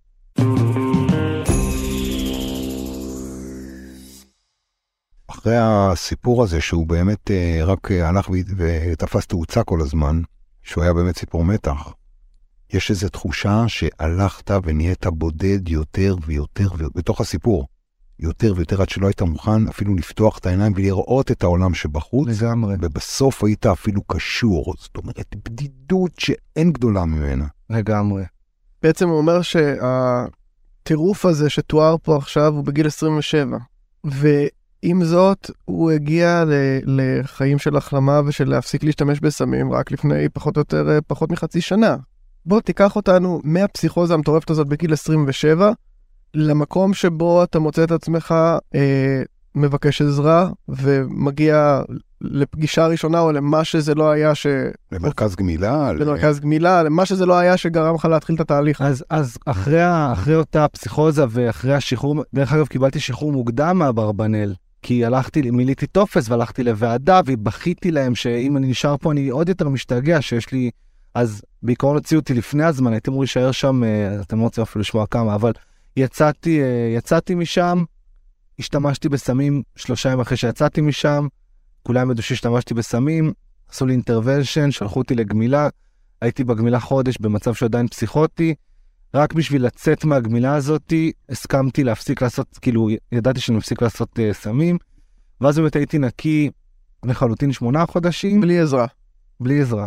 אחרי הסיפור הזה, שהוא באמת אה, רק אה, הלך ותפס תאוצה כל הזמן, שהוא היה באמת סיפור מתח, יש איזו תחושה שהלכת ונהיית בודד יותר ויותר בתוך הסיפור, יותר ויותר עד שלא היית מוכן אפילו לפתוח את העיניים ולראות את העולם שבחוץ, לגמרי. ובסוף היית אפילו קשור, זאת אומרת, בדידות שאין גדולה ממנה. לגמרי. בעצם הוא אומר שהטירוף הזה שתואר פה עכשיו הוא בגיל 27. ועם זאת, הוא הגיע ל- לחיים של החלמה ושל להפסיק להשתמש בסמים רק לפני פחות או יותר אה, פחות מחצי שנה. בוא תיקח אותנו מהפסיכוזה המטורפת הזאת בגיל 27 למקום שבו אתה מוצא את עצמך אה, מבקש עזרה ומגיע לפגישה ראשונה או למה שזה לא היה ש... למרכז גמילה, ל- במרכז גמילה, למה שזה לא היה שגרם לך להתחיל את התהליך. אז, אז אחרי, אחרי אותה פסיכוזה ואחרי השחרור, דרך אגב, קיבלתי שחרור מוקדם מהברבנל. כי הלכתי, מילאתי טופס והלכתי לוועדה ובכיתי להם שאם אני נשאר פה אני עוד יותר משתגע שיש לי... אז בעיקרון הוציאו אותי לפני הזמן, הייתי אמור להישאר שם, אה, אתם לא רוצים אפילו לשמוע כמה, אבל יצאתי, אה, יצאתי משם, השתמשתי בסמים שלושה ימים אחרי שיצאתי משם, כולם ידעו שהשתמשתי בסמים, עשו לי אינטרוונשן, שלחו אותי לגמילה, הייתי בגמילה חודש במצב שעדיין פסיכוטי, רק בשביל לצאת מהגמילה הזאתי, הסכמתי להפסיק לעשות, כאילו, ידעתי שאני מפסיק לעשות uh, סמים, ואז באמת הייתי נקי לחלוטין שמונה חודשים, בלי, בלי עזרה. בלי עזרה,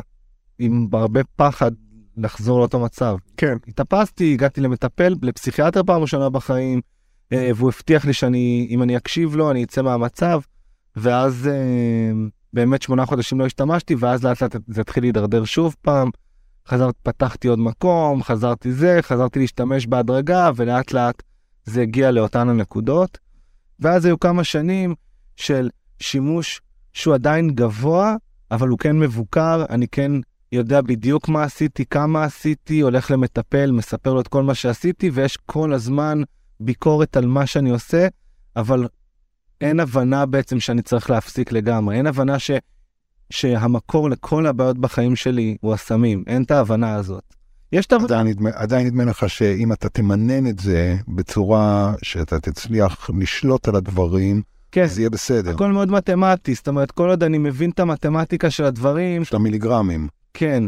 עם הרבה פחד לחזור לאותו מצב. כן. התאפסתי, הגעתי למטפל, לפסיכיאטר פעם ראשונה בחיים, אה, והוא הבטיח לי שאני, אם אני אקשיב לו, אני אצא מהמצב, ואז אה, באמת שמונה חודשים לא השתמשתי, ואז לאט לאט זה התחיל להידרדר שוב פעם. חזרת, פתחתי עוד מקום, חזרתי זה, חזרתי להשתמש בהדרגה, ולאט לאט זה הגיע לאותן הנקודות. ואז היו כמה שנים של שימוש שהוא עדיין גבוה, אבל הוא כן מבוקר, אני כן יודע בדיוק מה עשיתי, כמה עשיתי, הולך למטפל, מספר לו את כל מה שעשיתי, ויש כל הזמן ביקורת על מה שאני עושה, אבל אין הבנה בעצם שאני צריך להפסיק לגמרי, אין הבנה ש, שהמקור לכל הבעיות בחיים שלי הוא הסמים, אין את ההבנה הזאת. יש את ההבנה, עדיין עדיין נדמה לך שאם אתה תמנן את זה בצורה שאתה תצליח לשלוט על הדברים, כן, אז יהיה בסדר. הכל מאוד מתמטי, זאת אומרת, כל עוד אני מבין את המתמטיקה של הדברים, של המיליגרמים. כן.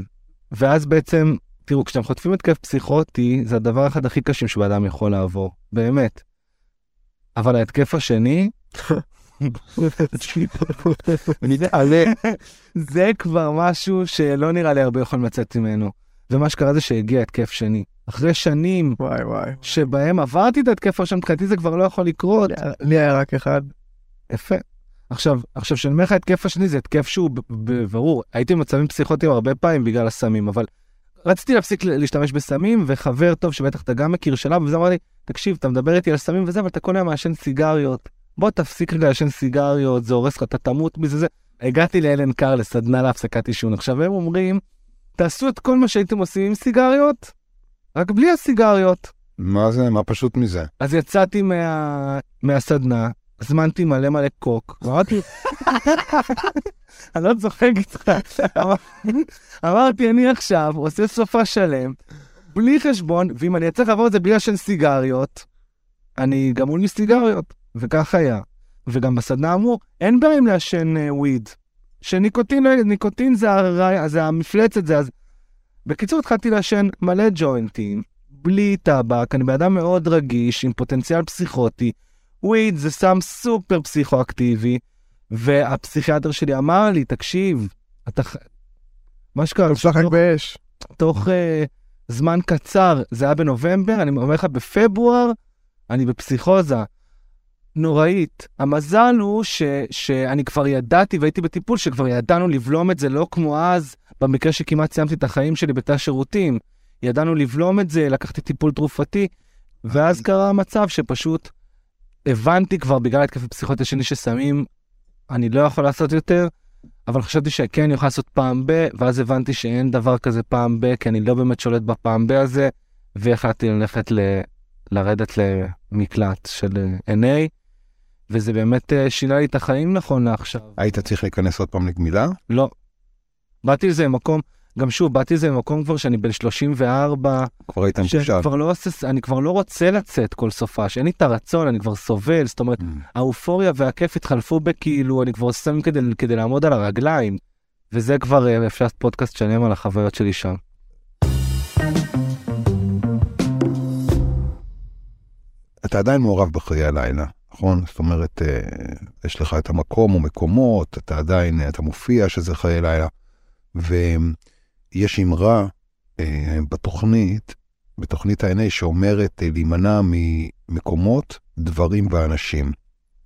ואז בעצם, תראו, כשאתם חוטפים התקף פסיכוטי, זה הדבר אחד הכי קשים שבאדם יכול לעבור, באמת. אבל ההתקף השני, [laughs] זה כבר משהו שלא נראה לי הרבה יכולים לצאת ממנו. ומה שקרה זה שהגיע התקף שני. אחרי שנים וואי וואי. שבהם עברתי את ההתקף הראשון, מבחינתי זה כבר לא יכול לקרות. לי היה רק אחד. יפה. עכשיו, עכשיו, כשאני אומר לך התקף השני, זה התקף שהוא ברור. הייתי במצבים פסיכוטיים הרבה פעמים בגלל הסמים, אבל רציתי להפסיק להשתמש בסמים, וחבר טוב שבטח אתה גם מכיר שלב, וזה אמר לי, תקשיב, אתה מדבר איתי על סמים וזה, אבל אתה כל היום מעשן סיגריות. בוא תפסיק רגע לעשן סיגריות, זה הורס לך, אתה תמות מזה, זה. הגעתי לאלן קאר לסדנה להפסקת עישון. עכשיו הם אומרים, תעשו את כל מה שהייתם עושים עם סיגריות, רק בלי הסיגריות. מה זה, מה פשוט מזה? אז יצאתי מה... מהסדנה, הזמנתי מלא מלא קוק, ואמרתי, אני לא צוחק איתך, אמר- אמרתי, אני עכשיו עושה סופה שלם, בלי חשבון, ואם אני אצטרך לעבור את זה בלי לעשן סיגריות, אני גמול מסיגריות, וכך היה. וגם בסדנה אמרו, אין בעיה עם לעשן אה, וויד, שניקוטין, לא- ניקוטין זה, הרע, זה המפלצת, זה... אז... בקיצור, התחלתי לעשן מלא ג'וינטים, בלי טבק, אני בן אדם מאוד רגיש, עם פוטנציאל פסיכוטי. וויד זה סם סופר פסיכואקטיבי, והפסיכיאטר שלי אמר לי, תקשיב, אתה... מה שקרה, משחק תוך- באש. תוך uh, זמן קצר, זה היה בנובמבר, אני אומר לך, בפברואר, אני בפסיכוזה נוראית. המזל הוא ש, שאני כבר ידעתי והייתי בטיפול, שכבר ידענו לבלום את זה, לא כמו אז, במקרה שכמעט סיימתי את החיים שלי בתא שירותים. ידענו לבלום את זה, לקחתי טיפול תרופתי, ואז קרה המצב שפשוט הבנתי כבר בגלל התקפי פסיכוטיה שלי שסמים, אני לא יכול לעשות יותר, אבל חשבתי שכן אני יכול לעשות פעם ב, ואז הבנתי שאין דבר כזה פעם ב, כי אני לא באמת שולט בפעם ב הזה, והחלטתי ללכת ל... לרדת למקלט של אה, NA, וזה באמת אה, שינה לי את החיים נכון לעכשיו. היית צריך להיכנס עוד פעם לגמילה? לא. באתי לזה במקום, גם שוב, באתי לזה במקום כבר שאני בן 34, כבר היית. כבר לא אני כבר לא רוצה לצאת כל סופה, שאין לי את הרצון, אני כבר סובל, זאת אומרת, Mm. האופוריה והכיף התחלפו בכאילו, אני כבר עושה סמים כדי, כדי לעמוד על הרגליים. וזה כבר, אה, אפשר לעשות פודקאסט שלם על החוויות שלי שם. אתה עדיין מעורב בחיי הלילה, נכון? זאת אומרת, אה, יש לך את המקום או מקומות, אתה עדיין, אה, אתה מופיע שזה חיי לילה. ויש אמרה אה, בתוכנית, בתוכנית ה-NA, שאומרת אה, להימנע ממקומות, דברים ואנשים.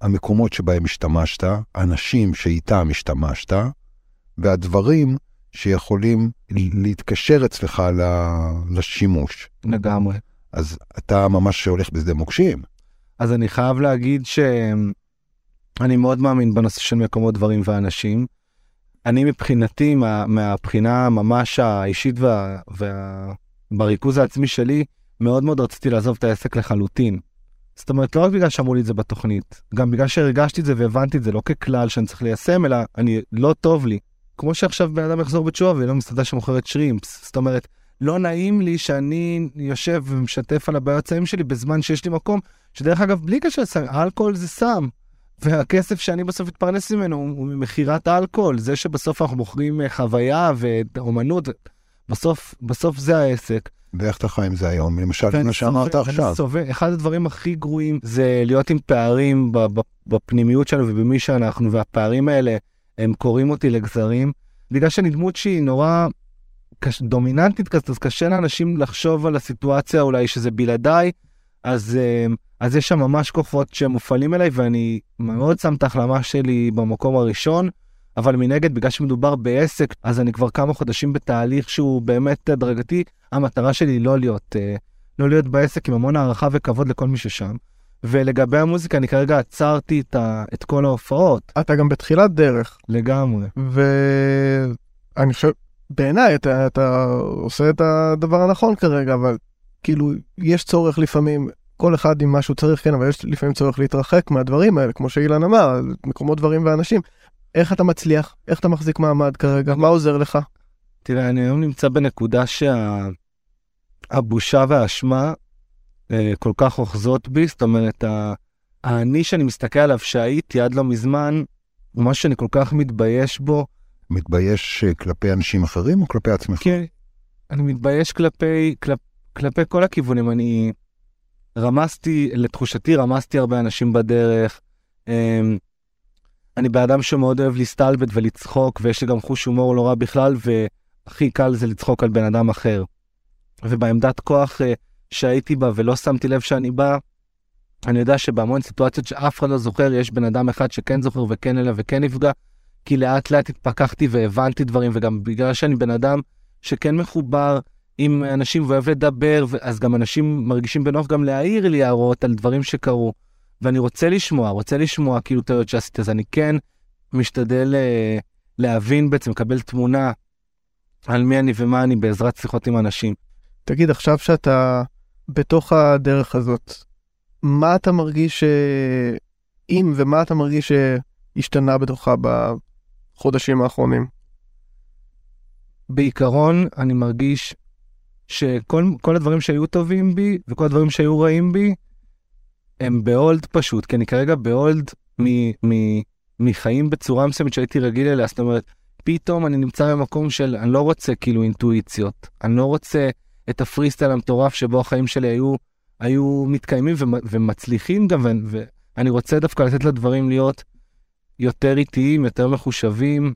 המקומות שבהם השתמשת, האנשים שאיתם השתמשת, והדברים שיכולים להתקשר אצלך לשימוש. לגמרי. אז אתה ממש הולך בשדה מוקשים. אז אני חייב להגיד שאני מאוד מאמין בנושא של מקומות, דברים ואנשים. אני מבחינתי, מה, מהבחינה ממש האישית וה, וה, בריכוז העצמי שלי, מאוד מאוד רציתי לעזוב את העסק לחלוטין. זאת אומרת, לא רק בגלל שאמרו לי את זה בתוכנית, גם בגלל שהרגשתי את זה והבנתי את זה, לא ככלל שאני צריך ליישם, אלא אני, לא טוב לי. כמו שעכשיו בן אדם יחזור בתשובה ויהיה לו מסעדה שמוכרת שרימפס. זאת אומרת, לא נעים לי שאני יושב ומשתף על הבעיות סמים שלי בזמן שיש לי מקום, שדרך אגב, בלי קשר לסמים, אלכוהול זה סם. והכסף שאני בסוף מתפרנס ממנו הוא ממכירת האלכוהול. זה שבסוף אנחנו מוכרים אה, חוויה ואומנות, בסוף, בסוף זה העסק. ואיך אתה חי עם זה היום? למשל, כמו שאמרת עכשיו. ואני סובל. אחד הדברים הכי גרועים זה להיות עם פערים בפנימיות שלנו ובמי שאנחנו, והפערים האלה, הם קוראים אותי לגזרים. בגלל שאני דמות שהיא נורא קש, דומיננטית כזאת, אז קשה לאנשים לחשוב על הסיטואציה אולי שזה בלעדיי, אז, אה, אז יש שם ממש כוחות שמופעלים אליי, ואני מאוד שם את ההחלמה שלי במקום הראשון. אבל מנגד, בגלל שמדובר בעסק, אז אני כבר כמה חודשים בתהליך שהוא באמת הדרגתי. המטרה שלי היא לא להיות, אה, לא להיות בעסק עם המון הערכה וכבוד לכל מי ששם. ולגבי המוזיקה, אני כרגע עצרתי את, ה, את כל ההופעות, אתה גם בתחילת דרך, לגמרי. ואני חושב, בעיניי אתה, אתה עושה את הדבר הנכון כרגע, אבל כאילו, יש צורך לפעמים, כל אחד עם מה שהוא צריך, כן, אבל יש לפעמים צורך להתרחק מהדברים האלה, כמו שאילן אמר, מקומות, דברים ואנשים. איך אתה מצליח? איך אתה מחזיק מעמד כרגע? מה עוזר לך? תראה, אני היום נמצא בנקודה שהבושה והאשמה אה, כל כך אוחזות בי, זאת אומרת, האני שאני מסתכל עליו שהייתי עד לא מזמן, הוא משהו שאני כל כך מתבייש בו, מתבייש אה, כלפי אנשים אחרים או כלפי עצמך? כי אני מתבייש כלפי, כלפ, כלפי כל הכיוונים. אני רמסתי, לתחושתי רמסתי הרבה אנשים בדרך. אמ, אני בן אדם שמאוד אוהב להסתלבט ולצחוק, ויש לי גם חוש הומור לא רע בכלל, והכי קל זה לצחוק על בן אדם אחר. ובעמדת כוח אה, שהייתי בה ולא שמתי לב שאני בה, אני יודע שבהמון סיטואציות שאף אחד לא זוכר, יש בן אדם אחד שכן זוכר וכן אלא וכן נפגע, כי לאט לאט התפכחתי והבנתי דברים, וגם בגלל שאני בן אדם שכן מחובר עם אנשים ואוהב לדבר, אז גם אנשים מרגישים בנוף גם להעיר לי הערות על דברים שקרו. ואני רוצה לשמוע, רוצה לשמוע כאילו טעויות שעשיתי, אז אני כן משתדל אה, להבין בעצם, לקבל תמונה על מי אני ומה אני בעזרת שיחות עם אנשים. תגיד, עכשיו שאתה בתוך הדרך הזאת, מה אתה מרגיש ש... אם ומה אתה מרגיש שהשתנה בתוכה בחודשים האחרונים? בעיקרון, אני מרגיש שכל כל הדברים שהיו טובים בי וכל הדברים שהיו רעים בי, הם ב hold פשוט, כי אני כרגע ב hold מחיים בצורה מסוימת שהייתי רגיל אליה, זאת אומרת, פתאום אני נמצא במקום של אני לא רוצה כאילו אינטואיציות, אני לא רוצה את הפריסטייל המטורף שבו החיים שלי היו, היו מתקיימים ומצליחים גם, ו- ואני רוצה דווקא לתת לדברים להיות יותר איטיים, יותר מחושבים,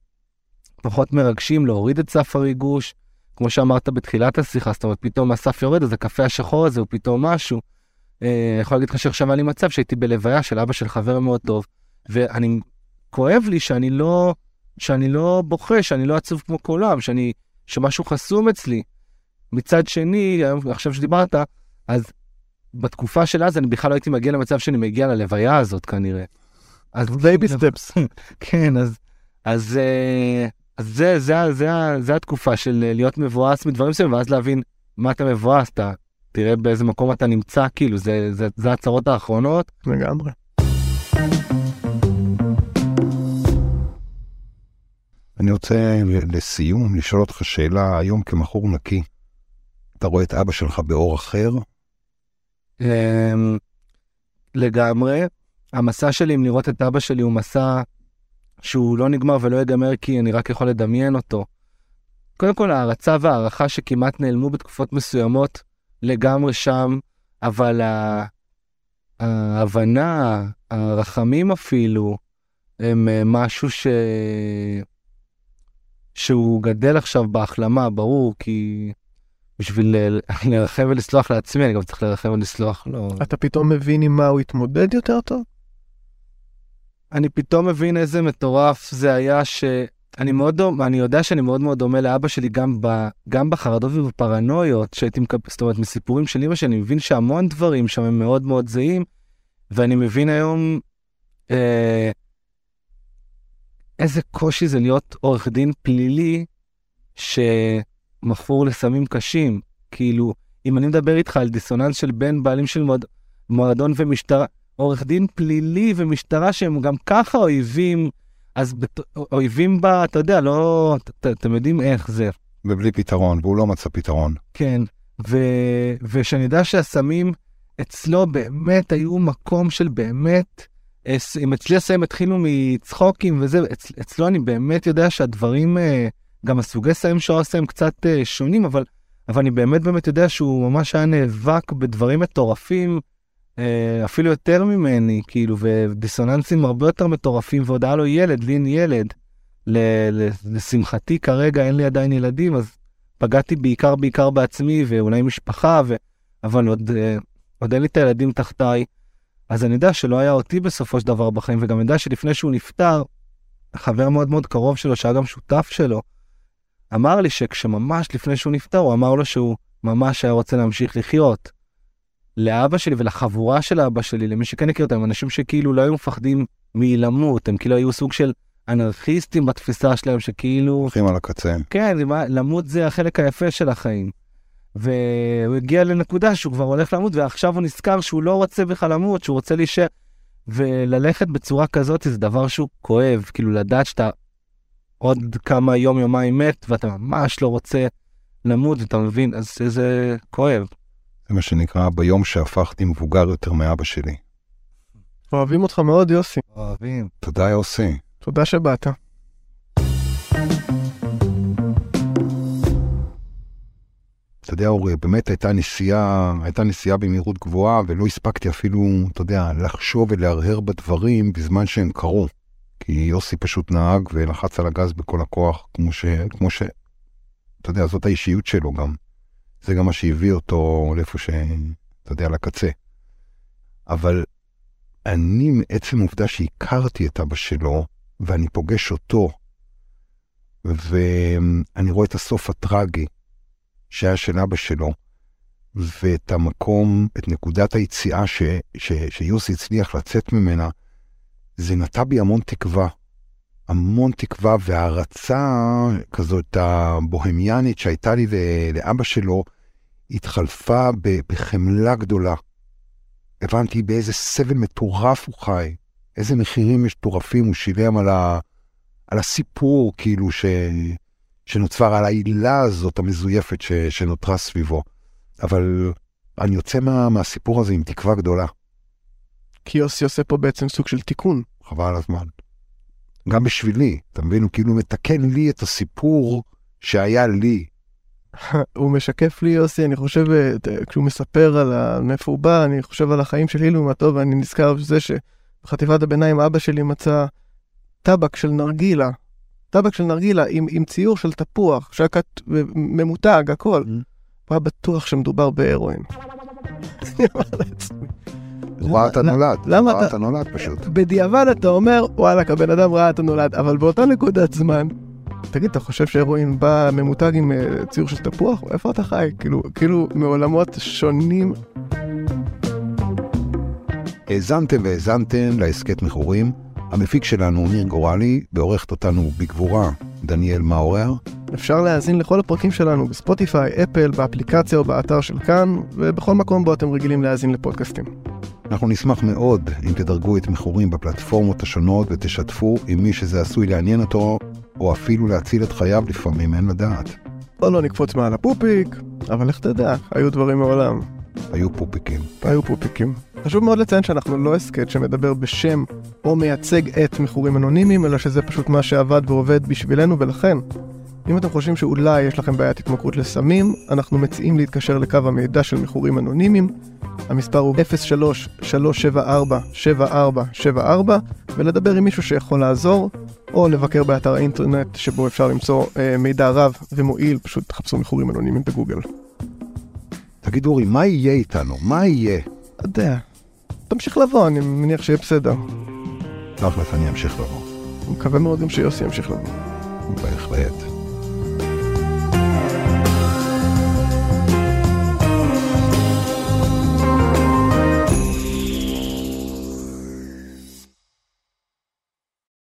פחות מרגשים, להוריד את סף הריגוש, כמו שאמרת בתחילת השיחה, זאת אומרת, פתאום הסף יורד, אז הקפה השחור הזה הוא פתאום משהו. אה, יכול להגיד לך שעכשיו היה לי מצב שהייתי בלוויה של אבא של חבר מאוד טוב, ואני, כואב לי שאני לא, שאני לא בוכה, שאני לא עצוב כמו כולם, שאני, שמשהו חסום אצלי. מצד שני, עכשיו שדיברת, אז בתקופה של אז אני בכלל לא הייתי מגיע למצב שאני מגיע ללוויה הזאת כנראה. אז baby steps. [laughs] כן, אז, אז, אה, אז זה, זה, זה, זה, זה התקופה של להיות מבואס מדברים מסוימים, ואז להבין מה אתה מבואס, אתה תראה באיזה מקום אתה נמצא, כאילו, זה, זה, זה הצהרות האחרונות. לגמרי. אני רוצה לסיום לשאול אותך שאלה היום כמכור נקי. אתה רואה את אבא שלך באור אחר? אמ, לגמרי. המסע שלי עם לראות את אבא שלי הוא מסע שהוא לא נגמר ולא ייגמר כי אני רק יכול לדמיין אותו. קודם כל הערצה והערכה שכמעט נעלמו בתקופות מסוימות לגמרי שם, אבל ההבנה, הרחמים אפילו, הם אה, משהו ש... שהוא גדל עכשיו בהחלמה, ברור, כי בשביל לרחם ולסלוח לעצמי, אני גם צריך לרחם ולסלוח לו. אתה פתאום מבין עם מה הוא התמודד יותר טוב? אני פתאום מבין איזה מטורף זה היה שאני מאוד דומה, אני יודע שאני מאוד מאוד דומה לאבא שלי גם, ב, גם בחרדות ובפרנויות שהייתי מקבל, זאת אומרת מסיפורים של אמא שאני מבין שהמון דברים שם הם מאוד מאוד זהים, ואני מבין היום אה, איזה קושי זה להיות עורך דין פלילי שמכור לסמים קשים. כאילו, אם אני מדבר איתך על דיסוננס של בין בעלים של מועד, מועדון ומשטרה, עורך דין פלילי ומשטרה שהם גם ככה אויבים, אז בת... אויבים בה, אתה יודע, לא, את, אתם יודעים איך זה. ובלי פתרון, והוא לא מצא פתרון. כן, ו... ושאני יודע שהסמים אצלו באמת היו מקום של באמת, אס- אם אצלי הסמים התחילו מצחוקים וזה, אצ... אצלו אני באמת יודע שהדברים, אה, גם הסוגי סמים שהוא עושה הם קצת אה, שונים, אבל, אבל אני באמת באמת יודע שהוא ממש היה נאבק בדברים מטורפים, אה, אפילו יותר ממני, כאילו, ודיסוננסים הרבה יותר מטורפים, ועוד היה לו ילד, לי אין ילד. לשמחתי כרגע אין לי עדיין ילדים, אז פגעתי בעיקר בעיקר בעצמי ואולי משפחה, ו... אבל עוד, אה, עוד אין לי את הילדים תחתיי. אז אני יודע שלא היה אותי בסופו של דבר בחיים, וגם יודע שלפני שהוא נפטר, חבר מאוד מאוד קרוב שלו, שהיה גם שותף שלו, אמר לי שכשממש לפני שהוא נפטר, הוא אמר לו שהוא ממש היה רוצה להמשיך לחיות. לאבא שלי ולחבורה של אבא שלי, למי שכן הכיר אותם, אנשים שכאילו לא היו מפחדים מלמות, הם כאילו היו סוג של אנרכיסטים בתפיסה שלהם, שכאילו, הולכים על הקצה. כן, למות זה החלק היפה של החיים. והוא הגיע לנקודה שהוא כבר הולך למות, ועכשיו הוא נזכר שהוא לא רוצה בכלל למות, שהוא רוצה להישאר. וללכת בצורה כזאת זה דבר שהוא כואב, כאילו לדעת שאתה עוד כמה יום יומיים מת, ואתה ממש לא רוצה למות, ואתה מבין, אז זה כואב. זה מה שנקרא ביום שהפכתי מבוגר יותר מאבא שלי. אוהבים אותך מאוד, יוסי. אוהבים. תודה יוסי. תודה שבאת. אתה יודע אורי, באמת הייתה נסיעה, הייתה נסיעה במהירות גבוהה ולא הספקתי אפילו, אתה יודע, לחשוב ולהרהר בדברים בזמן שהם קרו. כי יוסי פשוט נהג ולחץ על הגז בכל הכוח, כמו ש... כמו ש... אתה יודע, זאת האישיות שלו גם. זה גם מה שהביא אותו לאיפה ש... אתה יודע, לקצה. אבל אני, מעצם העובדה שהכרתי את אבא שלו, ואני פוגש אותו, ואני רואה את הסוף הטרגי שהיה של אבא שלו, ואת המקום, את נקודת היציאה ש, ש, שיוסי הצליח לצאת ממנה, זה נטע בי המון תקווה. המון תקווה והערצה כזאת הבוהמיאנית שהייתה לי לאבא שלו, התחלפה בחמלה גדולה. הבנתי באיזה סבל מטורף הוא חי, איזה מחירים מטורפים הוא שילם על, ה, על הסיפור, כאילו, ש, שנוצר, על העילה הזאת המזויפת ש, שנותרה סביבו. אבל אני יוצא מה, מהסיפור הזה עם תקווה גדולה. כי יוסי עושה פה בעצם סוג של תיקון. חבל הזמן. גם בשבילי, אתה מבין? הוא כאילו מתקן לי את הסיפור שהיה לי. [laughs] הוא משקף לי, יוסי, אני חושב, כשהוא מספר על מאיפה הוא בא, אני חושב על החיים של אילו מהטוב, ואני נזכר בזה שבחטיבת הביניים אבא שלי מצא טבק של נרגילה, טבק של נרגילה עם, עם ציור של תפוח, שהיה קט ממותג, הכל. Mm-hmm. הוא היה בטוח שמדובר בהרואין. [laughs] הוא ראה את הנולד, למה ראה את הנולד פשוט. בדיעבד אתה אומר, וואלכ, הבן אדם ראה את הנולד, אבל באותה נקודת זמן, תגיד, אתה חושב שהרואין בא ממותג עם אה, ציור של תפוח? איפה אתה חי? כאילו, כאילו מעולמות שונים. האזנתם והאזנתם להסכת מכורים. המפיק שלנו ניר גורלי, ועורכת אותנו בגבורה דניאל מאורר. אפשר להאזין לכל הפרקים שלנו בספוטיפיי, אפל, באפליקציה או באתר של כאן, ובכל מקום בו אתם רגילים להאזין לפודקאסטים. אנחנו נשמח מאוד אם תדרגו את מכורים בפלטפורמות השונות ותשתפו עם מי שזה עשוי לעניין אותו, או אפילו להציל את חייו לפעמים, אין לדעת. בוא לא נקפוץ מעל הפופיק, אבל איך תדע, היו דברים מעולם. היו פופיקים. היו פופיקים. חשוב מאוד לציין שאנחנו לא הסכת שמדבר בשם או מייצג את מכורים אנונימיים, אלא שזה פשוט מה שעבד ועובד בשבילנו, ולכן, אם אתם חושבים שאולי יש לכם בעיית התמכרות לסמים, אנחנו מציעים להתקשר לקו המידע של מכורים אנונימיים. המספר הוא 03-374-7474, ולדבר עם מישהו שיכול לעזור, או לבקר באתר האינטרנט שבו אפשר למצוא אה, מידע רב ומועיל, פשוט תחפשו מכורים אנונימיים בגוגל. תגיד אורי, מה יהיה איתנו? מה יהיה? לא יודע. תמשיך לבוא, אני מניח שיהיה בסדר. תכלס, אני אמשיך לבוא. אני מקווה מאוד גם שיוסי ימשיך לבוא. בהחלט.